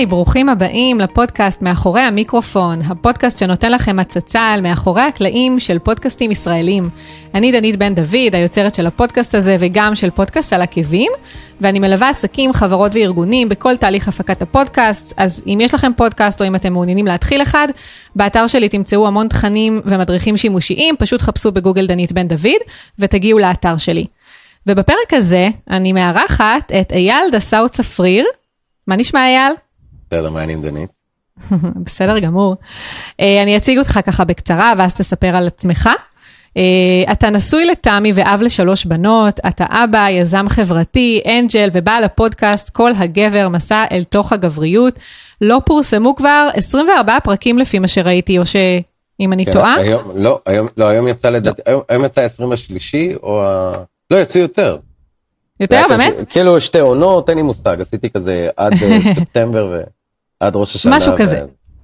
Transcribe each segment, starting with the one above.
היי, ברוכים הבאים לפודקאסט מאחורי המיקרופון, הפודקאסט שנותן לכם הצצה על מאחורי הקלעים של פודקאסטים ישראלים. אני דנית בן דוד, היוצרת של הפודקאסט הזה וגם של פודקאסט על עקבים, ואני מלווה עסקים, חברות וארגונים בכל תהליך הפקת הפודקאסט, אז אם יש לכם פודקאסט או אם אתם מעוניינים להתחיל אחד, באתר שלי תמצאו המון תכנים ומדריכים שימושיים, פשוט חפשו בגוגל דנית בן דוד ותגיעו לאתר שלי. ובפרק הזה אני מארחת את אייל דסאו צפריר. מה נשמע אייל? בסדר, מה העניינים דנית? בסדר גמור. אה, אני אציג אותך ככה בקצרה ואז תספר על עצמך. אה, אתה נשוי לתמי ואב לשלוש בנות, אתה אבא, יזם חברתי, אנג'ל ובעל הפודקאסט כל הגבר מסע אל תוך הגבריות. לא פורסמו כבר 24 פרקים לפי מה שראיתי, או שאם אני כן, טועה? היום, לא, היום, לא, היום יצא לדעתי, היום, היום יצא 20 השלישי, או ה... לא, יצאו יותר. יותר באמת? כאילו שתי עונות, אין לי מושג, עשיתי כזה עד אה, ספטמבר ועד ראש השנה. משהו כזה.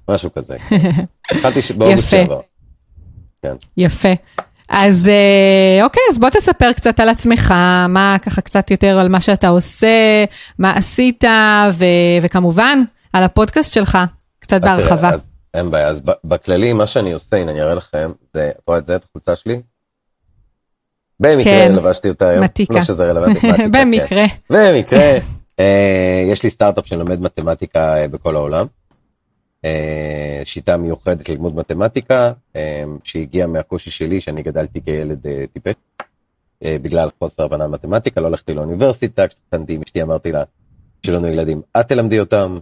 משהו כזה. התחלתי באוגוסט שעבר. כן. יפה. אז אה, אוקיי, אז בוא תספר קצת על עצמך, מה ככה קצת יותר על מה שאתה עושה, מה עשית, ו, וכמובן, על הפודקאסט שלך, קצת בהרחבה. אז אין בעיה, אז בכללי, מה שאני עושה, הנה אני אראה לכם, זה, את רואה את זה, את החולצה שלי? במקרה כן, לבשתי אותה היום. מתיקה. לא שזה רלוונטי. במקרה. כן. במקרה. אה, יש לי סטארט-אפ שלומד מתמטיקה אה, בכל העולם. אה, שיטה מיוחדת ללימוד מתמטיקה, שהגיעה מהקושי שלי שאני גדלתי כילד טיפש. בגלל חוסר הבנה במתמטיקה, לא הלכתי לאוניברסיטה, כשקטנתי עם אשתי אמרתי לה, יש לנו ילדים, את תלמדי אותם.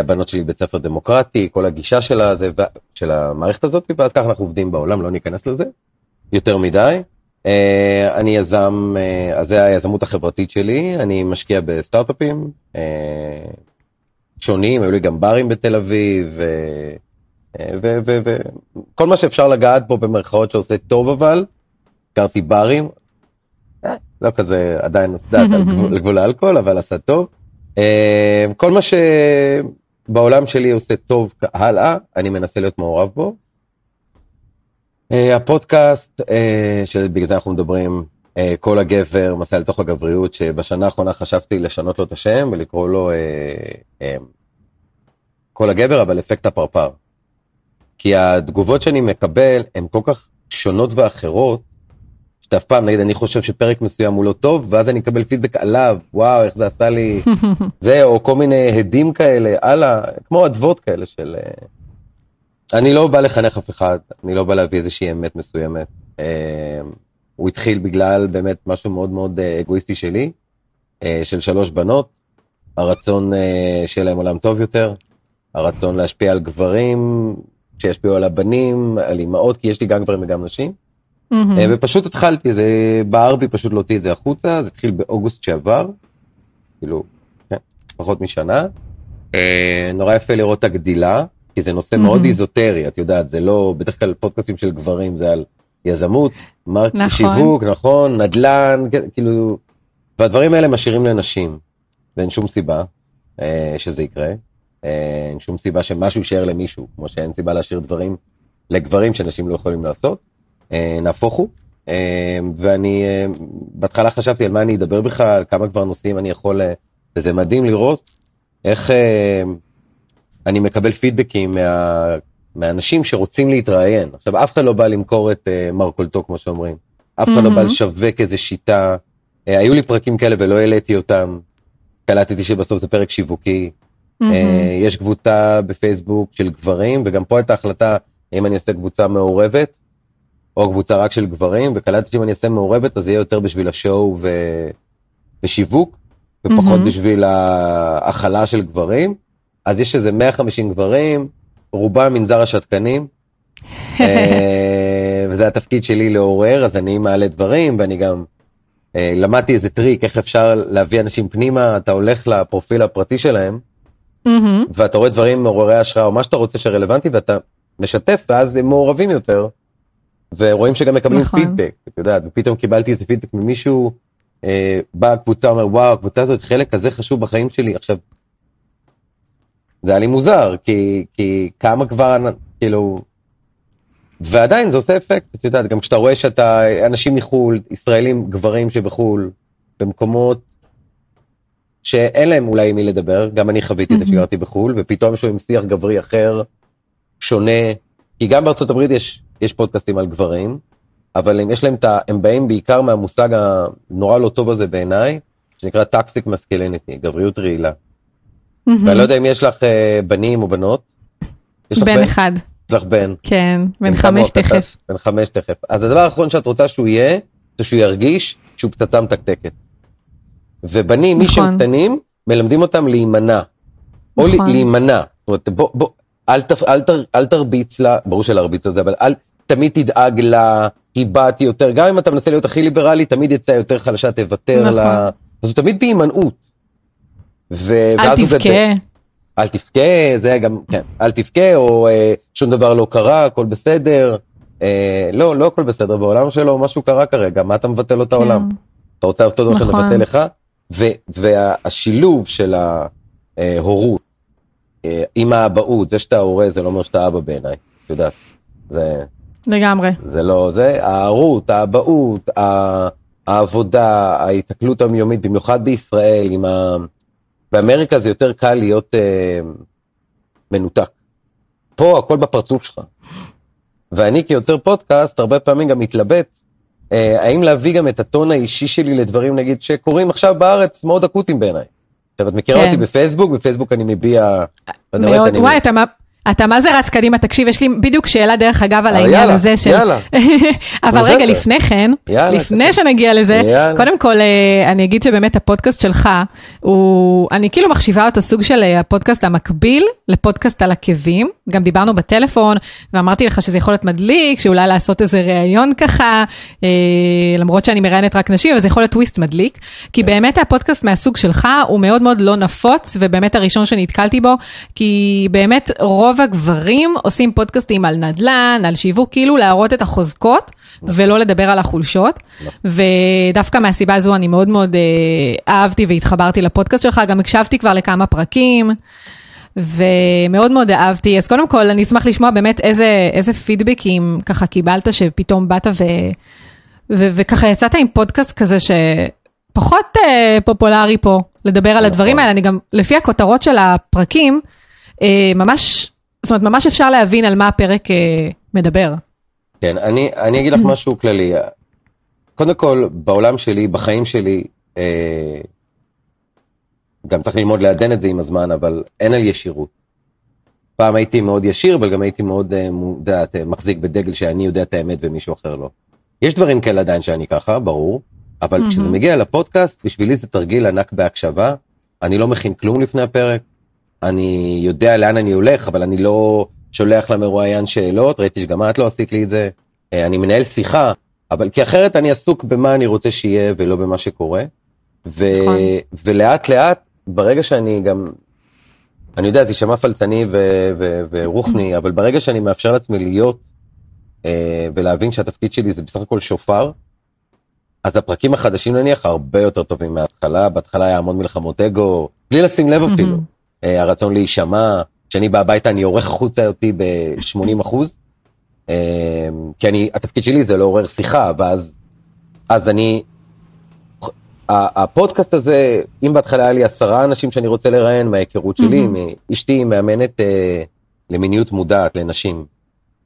הבנות שלי בית ספר דמוקרטי, כל הגישה שלה, זה, של המערכת הזאת, ואז ככה אנחנו עובדים בעולם, לא ניכנס לזה יותר מדי. Uh, אני יזם, uh, אז זה היזמות החברתית שלי, אני משקיע בסטארט-אפים uh, שונים, היו לי גם ברים בתל אביב, וכל מה שאפשר לגעת בו במרכאות שעושה טוב אבל, הכרתי ברים, לא כזה עדיין אסדת על גבול האלכוהול, אבל עשה טוב. כל מה שבעולם שלי עושה טוב הלאה, אני מנסה להיות מעורב בו. הפודקאסט, שבגלל זה אנחנו מדברים, כל הגבר, מסע לתוך הגבריות, שבשנה האחרונה חשבתי לשנות לו את השם ולקרוא לו כל הגבר, אבל אפקט הפרפר. כי התגובות שאני מקבל הן כל כך שונות ואחרות, שאתה אף פעם, נגיד, אני חושב שפרק מסוים הוא לא טוב, ואז אני אקבל פידבק עליו, וואו, איך זה עשה לי זה, או כל מיני הדים כאלה, הלאה, כמו אדוות כאלה של... אני לא בא לחנך אף אחד, אני לא בא להביא איזושהי אמת מסוימת. הוא התחיל בגלל באמת משהו מאוד מאוד אגואיסטי שלי, של שלוש בנות, הרצון שיהיה להם עולם טוב יותר, הרצון להשפיע על גברים, שישפיעו על הבנים, על אימהות, כי יש לי גם גברים וגם נשים. Mm-hmm. ופשוט התחלתי, זה בער בי פשוט להוציא את זה החוצה, זה התחיל באוגוסט שעבר, כאילו, כן, פחות משנה. אה, נורא יפה לראות את הגדילה, כי זה נושא. מאוד איזוטרי, את יודעת, זה לא, בדרך כלל פודקאסטים של גברים זה על יזמות, מרק נכון. שיווק, נכון, נדל"ן, כן, כאילו, והדברים האלה משאירים לנשים, ואין שום סיבה אה, שזה יקרה. אין שום סיבה שמשהו יישאר למישהו, כמו שאין סיבה להשאיר דברים לגברים שנשים לא יכולים לעשות. אה, נהפוך הוא. אה, ואני אה, בהתחלה חשבתי על מה אני אדבר בכלל, כמה כבר נושאים אני יכול, וזה מדהים לראות איך אני מקבל פידבקים מה, מהאנשים שרוצים להתראיין. עכשיו אף אחד לא בא למכור את מרכולתו כמו שאומרים, אף אחד mm-hmm. לא בא לשווק איזה שיטה. היו לי פרקים כאלה ולא העליתי אותם, קלטתי שבסוף זה פרק שיווקי. Mm-hmm. יש קבוצה בפייסבוק של גברים וגם פה הייתה החלטה אם אני עושה קבוצה מעורבת או קבוצה רק של גברים וקלטתי שאם אני אעשה מעורבת אז יהיה יותר בשביל השואו ו... ושיווק ופחות mm-hmm. בשביל ההכלה של גברים אז יש איזה 150 גברים רובם מנזר השתקנים אה, וזה התפקיד שלי לעורר אז אני מעלה דברים ואני גם אה, למדתי איזה טריק איך אפשר להביא אנשים פנימה אתה הולך לפרופיל הפרטי שלהם. mm-hmm. ואתה רואה דברים מעוררי השראה או מה שאתה רוצה שרלוונטי ואתה משתף ואז הם מעורבים יותר. ורואים שגם מקבלים נכון. פידבק, את יודעת, ופתאום קיבלתי איזה פידבק ממישהו, אה, באה הקבוצה אומר וואו הקבוצה הזאת חלק כזה חשוב בחיים שלי עכשיו. זה היה לי מוזר כי כי כמה כבר כאילו ועדיין זה עושה אפקט את יודעת גם כשאתה רואה שאתה אנשים מחול ישראלים גברים שבחול במקומות שאין להם אולי עם מי לדבר, גם אני חוויתי את זה. שגרתי בחו"ל, ופתאום יש עם שיח גברי אחר, שונה, כי גם בארצות הברית יש, יש פודקאסטים על גברים, אבל הם, יש להם את ה... הם באים בעיקר מהמושג הנורא לא טוב הזה בעיניי, שנקרא טקסיק מסקלניטי, גבריות רעילה. ואני לא יודע אם יש לך אה, בנים או בנות. יש לך בן אחד, יש לך בן. כן, בן חמש? תכף. בן חמש תכף. אז הדבר האחרון שאת רוצה שהוא יהיה, זה שהוא ירגיש שהוא פצצה מתקתקת. ובנים, מי שהם נכון. קטנים, מלמדים אותם להימנע. או נכון. להימנע. זאת אומרת, בוא, בוא, אל, תפ, אל, תר, אל תרביץ לה, ברור שלהרביץ לזה, אבל אל, תמיד תדאג לה, היא בת יותר, גם אם אתה מנסה להיות הכי ליברלי, תמיד יצא יותר חלשה, תוותר נכון. לה. אז הוא תמיד בהימנעות. ו- אל. תבכה. אל תבכה, זה גם, כן, אל תבכה, או אה, שום דבר לא קרה, הכל בסדר. אה, לא, לא הכל בסדר בעולם שלו, משהו קרה כרגע, מה אתה מבטל לו את העולם? אתה רוצה אותו דבר נכון. שנבטל לך? ו- והשילוב של ההורות אה, עם האבהות, זה שאתה הורה זה לא אומר שאתה אבא בעיניי, את יודעת. זה, לגמרי. זה לא זה, ההורות, האבהות, העבודה, ההיתקלות היומיומית, במיוחד בישראל, עם ה... באמריקה זה יותר קל להיות אה, מנותק. פה הכל בפרצוף שלך. ואני כיוצר פודקאסט הרבה פעמים גם מתלבט אה, האם להביא גם את הטון האישי שלי לדברים נגיד שקורים עכשיו בארץ מאוד אקוטיים בעיניי. עכשיו את מכירה כן. אותי בפייסבוק, בפייסבוק אני מביע... את מאוד, וואי, אתה מה- אתה מה זה רץ קדימה, תקשיב, יש לי בדיוק שאלה דרך אגב על אה, העניין יאללה, הזה של... יאללה. אבל בסדר. רגע, לפני כן, יאללה, לפני. שנגיע לזה, יאללה. קודם כל, אה, אני אגיד שבאמת הפודקאסט שלך, הוא, אני כאילו מחשיבה אותו סוג של אה, הפודקאסט המקביל לפודקאסט על עקבים. גם דיברנו בטלפון, ואמרתי לך שזה יכול להיות מדליק, שאולי לעשות איזה ראיון ככה, אה, למרות שאני מראיינת רק נשים, אבל זה יכול להיות טוויסט מדליק. כי באמת הפודקאסט מהסוג שלך הוא מאוד מאוד לא נפוץ, ובאמת הראשון שנתקלתי בו, כי באמת רוב הגברים עושים פודקאסטים על נדל"ן, על שיווק, כאילו להראות את החוזקות, ולא לדבר על החולשות. ודווקא מהסיבה הזו אני מאוד מאוד אה, אהבתי והתחברתי לפודקאסט שלך, גם הקשבתי כבר לכמה פרקים. ומאוד מאוד אהבתי, אז קודם כל אני אשמח לשמוע באמת איזה, איזה פידבקים ככה קיבלת שפתאום באת ו, ו, וככה יצאת עם פודקאסט כזה שפחות אה, פופולרי פה, לדבר על נכון. הדברים האלה, אני גם, לפי הכותרות של הפרקים, אה, ממש, זאת אומרת ממש אפשר להבין על מה הפרק אה, מדבר. כן, אני, אני אגיד לך משהו כללי. קודם כל, בעולם שלי, בחיים שלי, אה, גם צריך ללמוד לעדן את זה עם הזמן, אבל אין על ישירות. פעם הייתי מאוד ישיר, אבל גם הייתי מאוד אה, מודעת, אה, מחזיק בדגל שאני יודע את האמת ומישהו אחר לא. יש דברים כאלה עדיין שאני ככה, ברור, אבל. כשזה מגיע לפודקאסט, בשבילי זה תרגיל ענק בהקשבה. אני לא מכין כלום לפני הפרק, אני יודע לאן אני הולך, אבל אני לא שולח למרואיין שאלות, ראיתי שגם את לא עשית לי את זה. אה, אני מנהל שיחה, אבל כי אחרת אני עסוק במה אני רוצה שיהיה ולא במה שקורה. ו- נכון. ולאט לאט, ברגע שאני גם, אני יודע, זה יישמע פלצני ו- ו- ורוחני, אבל ברגע שאני מאפשר לעצמי להיות אה, ולהבין שהתפקיד שלי זה בסך הכל שופר, אז הפרקים החדשים נניח הרבה יותר טובים מההתחלה, בהתחלה היה המון מלחמות אגו, בלי לשים לב אפילו. אה, הרצון להישמע, כשאני בא הביתה אני עורך החוצה אותי ב-80 אחוז, אה, כי אני, התפקיד שלי זה לעורר שיחה, ואז אז אני, הפודקאסט הזה, אם בהתחלה היה לי עשרה אנשים שאני רוצה לראיין מההיכרות שלי. אשתי מאמנת אה, למיניות מודעת לנשים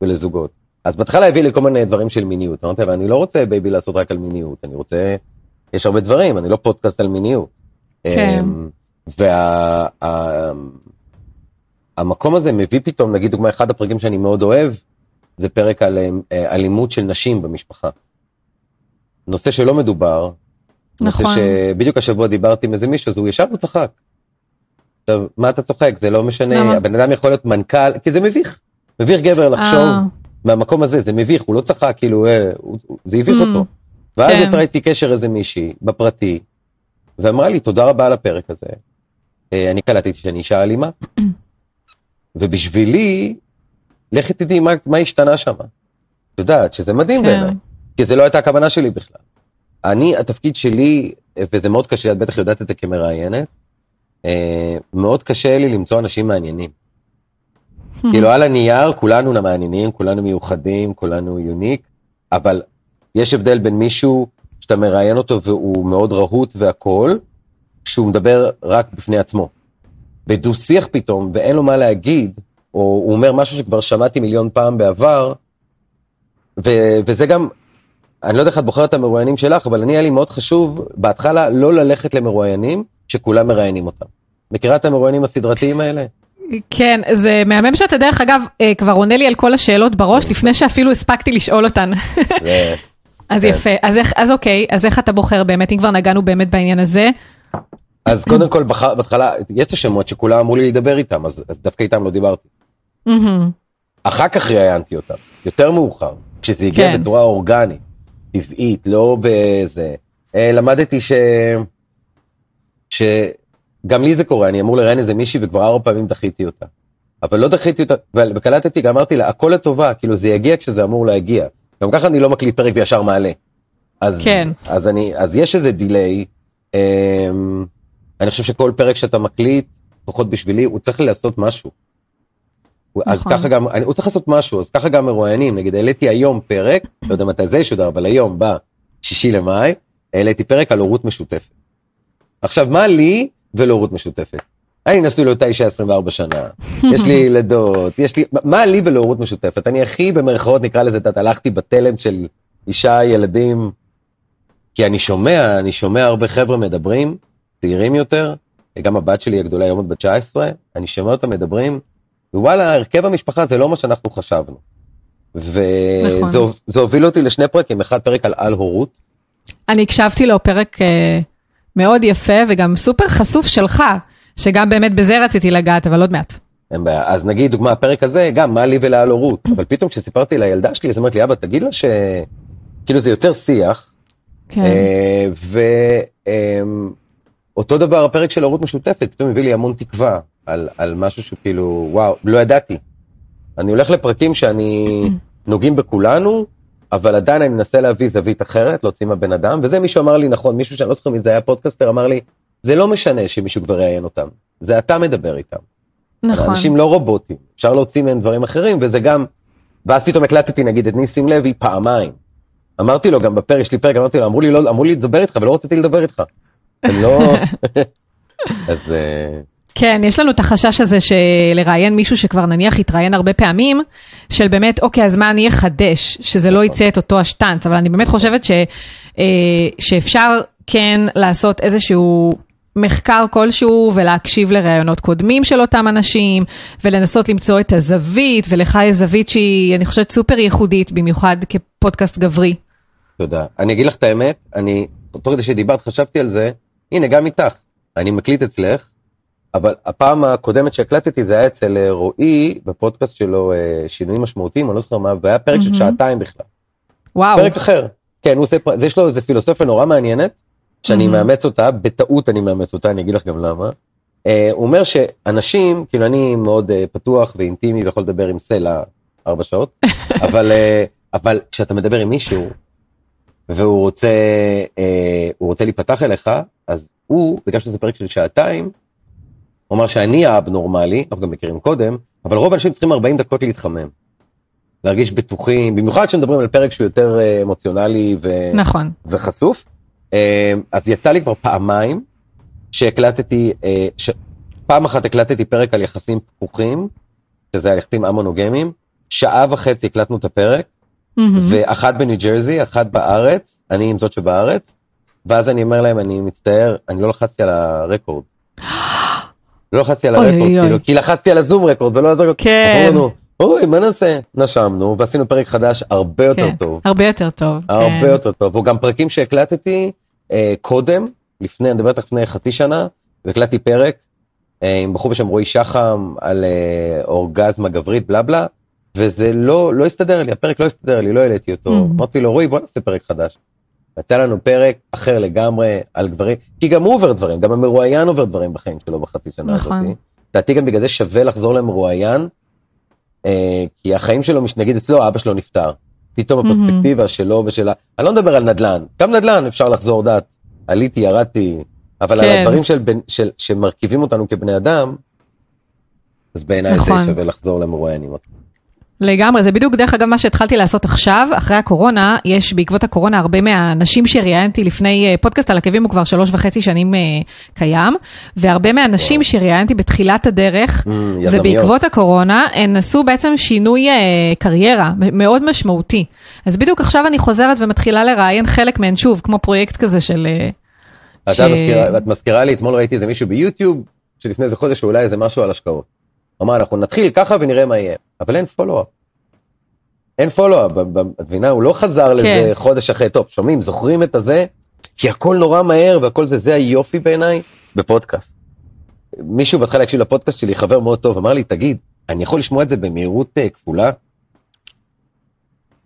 ולזוגות. אז בהתחלה הביא לי כל מיני דברים של מיניות, אמרתי, אבל אני לא רוצה baby לעשות רק על מיניות, אני רוצה, יש הרבה דברים, אני לא פודקאסט על מיניות. כן. והמקום הזה מביא פתאום, נגיד דוגמה, אחד הפרקים שאני מאוד אוהב, זה פרק על אה, אלימות של נשים במשפחה. נושא שלא מדובר, נכון. נושא שבדיוק השבוע דיברתי עם איזה מישהו, אז הוא ישב וצחק. עכשיו, מה אתה צוחק? זה לא משנה, למה? הבן אדם יכול להיות מנכ"ל, כי זה מביך. מביך גבר לחשוב אה, מהמקום הזה, זה מביך, הוא לא צחק, כאילו, אה, הוא- זה הביך Mm, אותו. ואז כן. יצרה איתי קשר איזה מישהי, בפרטי, ואמרה לי, תודה רבה על הפרק הזה. אה, אני קלטתי שאני אישה אלימה, ובשבילי, לכי תדעי מה, מה השתנה שם. את יודעת, שזה מדהים כן. בעיניי, כי זה לא הייתה הכוונה שלי בכלל. אני, התפקיד שלי, וזה מאוד קשה, את בטח יודעת את זה כמראיינת, אה, מאוד קשה לי למצוא אנשים מעניינים. כאילו על הנייר כולנו מעניינים, כולנו מיוחדים, כולנו יוניק, אבל יש הבדל בין מישהו שאתה מראיין אותו והוא מאוד רהוט והכול, כשהוא מדבר רק בפני עצמו. בדו שיח פתאום, ואין לו מה להגיד, או הוא אומר משהו שכבר שמעתי מיליון פעם בעבר, ו- וזה גם, אני לא יודע איך את בוחרת את המרואיינים שלך, אבל אני היה לי מאוד חשוב בהתחלה לא ללכת למרואיינים שכולם מראיינים אותם. מכירה את המרואיינים הסדרתיים האלה? כן, זה מהמם שאתה דרך אגב אה, כבר עונה לי על כל השאלות בראש לפני שאפילו הספקתי לשאול אותן. אז כן. יפה, אז איך, אז אוקיי, אז איך אתה בוחר באמת, אם כבר נגענו באמת בעניין הזה? אז קודם כל בהתחלה, יש את השמות שכולם אמרו לי לדבר איתם, אז, אז דווקא איתם לא דיברתי. אחר כך ראיינתי אותם, יותר מאוחר, כשזה הגיע כן. בצורה אורגנית, טבעית, לא בזה. אה, למדתי ש... שגם לי זה קורה, אני אמור לראיין איזה מישהי וכבר ארבע פעמים דחיתי אותה. אבל לא דחיתי אותה, וקלטתי, גם אמרתי לה, הכל לטובה, כאילו זה יגיע כשזה אמור להגיע. גם ככה אני לא מקליט פרק וישר מעלה. אז, כן. אז, אני, אז יש איזה דיליי. אמ, אני חושב שכל פרק שאתה מקליט, לפחות בשבילי, הוא צריך לעשות משהו. הוא- אז נכון. ככה גם, אני, הוא צריך לעשות משהו, אז ככה גם מרואיינים, נגיד העליתי היום פרק, לא יודע מתי זה ישודר, אבל היום, בשישי למאי, העליתי פרק על הורות משותפת. עכשיו, מה לי ולהורות משותפת? אני נשוי לאותה אישה 24 שנה, יש לי ילדות, יש לי, מה לי ולהורות משותפת? אני הכי במרכאות נקרא לזה, את הלכתי בתלם של אישה, ילדים, כי אני שומע, אני שומע הרבה חבר'ה מדברים, צעירים יותר, גם הבת שלי הגדולה היום עוד בת 19, אני שומע אותם מדברים, ווואלה, הרכב המשפחה זה לא מה שאנחנו חשבנו. וזה נכון. הוביל אותי לשני פרקים, אחד פרק על על הורות, אני הקשבתי לו פרק אה, מאוד יפה וגם סופר חשוף שלך, שגם באמת בזה רציתי לגעת, אבל עוד מעט. אין בעיה. אז נגיד, דוגמה, הפרק הזה, גם מה לי ולעל הורות, אבל פתאום כשסיפרתי לילדה שלי, אז אומרת לי, אבא, תגיד לה ש... כאילו זה יוצר שיח, כן, אה, ואותו דבר הפרק של הורות משותפת, פתאום הביא לי המון תקווה על, על משהו שהוא כאילו, וואו, לא ידעתי. אני הולך לפרקים שאני נוגעים בכולנו, אבל עדיין אני מנסה להביא זווית אחרת, להוציא מהבן אדם, וזה מישהו אמר לי, נכון, מישהו שאני לא זוכר מי זה היה פודקאסטר, אמר לי, זה לא משנה שמישהו כבר ראיין אותם, זה אתה מדבר איתם. נכון. אנשים לא רובוטים, אפשר להוציא מהם דברים אחרים, וזה גם, ואז פתאום הקלטתי נגיד את ניסים לוי פעמיים. אמרתי לו גם בפרק, יש לי פרק, אמרתי לו, אמרו לי, לא, אמרו לי לדבר איתך, ולא רציתי לדבר איתך. הם לא... אז אה, כן, יש לנו את החשש הזה שלראיין מישהו שכבר נניח התראיין הרבה פעמים, של באמת, אוקיי, אז מה אני אחדש, שזה לא יצא את אותו השטנץ, אבל אני באמת חושבת ש, אה, שאפשר כן לעשות איזשהו מחקר כלשהו ולהקשיב לראיונות קודמים של אותם אנשים, ולנסות למצוא את הזווית, ולך יש זווית שהיא, אני חושבת, סופר ייחודית, במיוחד כפודקאסט גברי. תודה. אני אגיד לך את האמת, אני, תוך כדי שדיברת חשבתי על זה, הנה, גם איתך. אני מקליט אצלך, אבל הפעם הקודמת שהקלטתי זה היה אצל אה, רועי, בפודקאסט שלו אה, שינויים משמעותיים, אני לא זוכר מה, והיה פרק של מהמם. שעתיים בכלל. וואו, פרק אחר. כן, הוא עושה, זה יש לו איזה פילוסופיה נורא מעניינת, שאני מהמם. מאמץ אותה, בטעות אני מאמץ אותה, אני אגיד לך גם למה. אה, הוא אומר שאנשים, כאילו אני מאוד אה, פתוח ואינטימי ויכול לדבר עם סלע ארבע שעות, אבל, אה, אבל כשאתה מדבר עם מישהו, והוא רוצה, אה, הוא רוצה להיפתח אליך, אז הוא, בגלל שזה פרק של שעתיים, הוא אמר שאני האבנורמלי, אנחנו גם מכירים קודם, אבל רוב האנשים צריכים 40 דקות להתחמם. להרגיש בטוחים, במיוחד כשמדברים על פרק שהוא יותר אה, אמוציונלי ו... נכון. וחשוף. אה, אז יצא לי כבר פעמיים שהקלטתי, אה, ש... פעם אחת הקלטתי פרק על יחסים פתוחים, שזה על יחסים המונוגמיים, שעה וחצי הקלטנו את הפרק, מהמם. ואחת בניו ג'רזי, אחת בארץ, אני עם זאת שבארץ, ואז אני אומר להם, אני מצטער, אני לא לחצתי על הרקורד. לא לחצתי על הרקורד, אוי, אוי. כאילו, כי לחצתי על הזום רקורד ולא עזר, כן. אמרו לנו, אוי, מה נעשה? נשמנו, ועשינו פרק חדש הרבה יותר כן, טוב. הרבה יותר טוב. הרבה כן. יותר טוב, וגם פרקים שהקלטתי אה, קודם, לפני, אני מדבר איתך לפני חצי שנה, והקלטתי פרק אה, עם בחור בשם רועי שחם על אה, אורגזמה גברית בלה בלה, וזה לא, לא הסתדר לי, הפרק לא הסתדר לי, לא העליתי אותו. אמרתי לו, רועי, בוא נעשה פרק חדש. יצא לנו פרק אחר לגמרי על גברים, כי גם הוא עובר דברים, גם המרואיין עובר דברים בחיים שלו בחצי שנה נכון. הזאת. לדעתי גם בגלל זה שווה לחזור למרואיין, אה, כי החיים שלו, נגיד אצלו אבא שלו נפטר. פתאום. הפרספקטיבה שלו ושלה, אני לא מדבר על נדל"ן, גם נדל"ן אפשר לחזור דת, עליתי, ירדתי, אבל על כן. הדברים של, של, שמרכיבים אותנו כבני אדם, אז בעיניי נכון. זה שווה לחזור למרואיינים. לגמרי, זה בדיוק דרך אגב מה שהתחלתי לעשות עכשיו, אחרי הקורונה, יש בעקבות הקורונה הרבה מהאנשים שראיינתי לפני אה, פודקאסט על עקבים הוא כבר שלוש וחצי שנים uh, קיים, והרבה מהאנשים שראיינתי בתחילת הדרך, Mm. ובעקבות הקורונה, הן עשו בעצם שינוי uh, קריירה מאוד משמעותי. אז בדיוק עכשיו אני חוזרת ומתחילה לראיין חלק מהן שוב, כמו פרויקט כזה של... Uh, אתה מזכירה, את מזכירה לי, אתמול ראיתי איזה מישהו ביוטיוב, שלפני איזה חודש אולי איזה משהו על השקעות. אמר, אנחנו נתחיל ככה ונראה מה יהיה. אבל אין פולו-אפ. אין פולו-אפ, את מבינה? הוא לא חזר לזה כן. חודש אחרי, טוב, שומעים, זוכרים את הזה? כי הכל נורא מהר והכל זה, זה היופי בעיניי בפודקאסט. מישהו בהתחלה הקשיב לפודקאסט שלי, חבר מאוד טוב, אמר לי, תגיד, אני יכול לשמוע את זה במהירות אה, כפולה?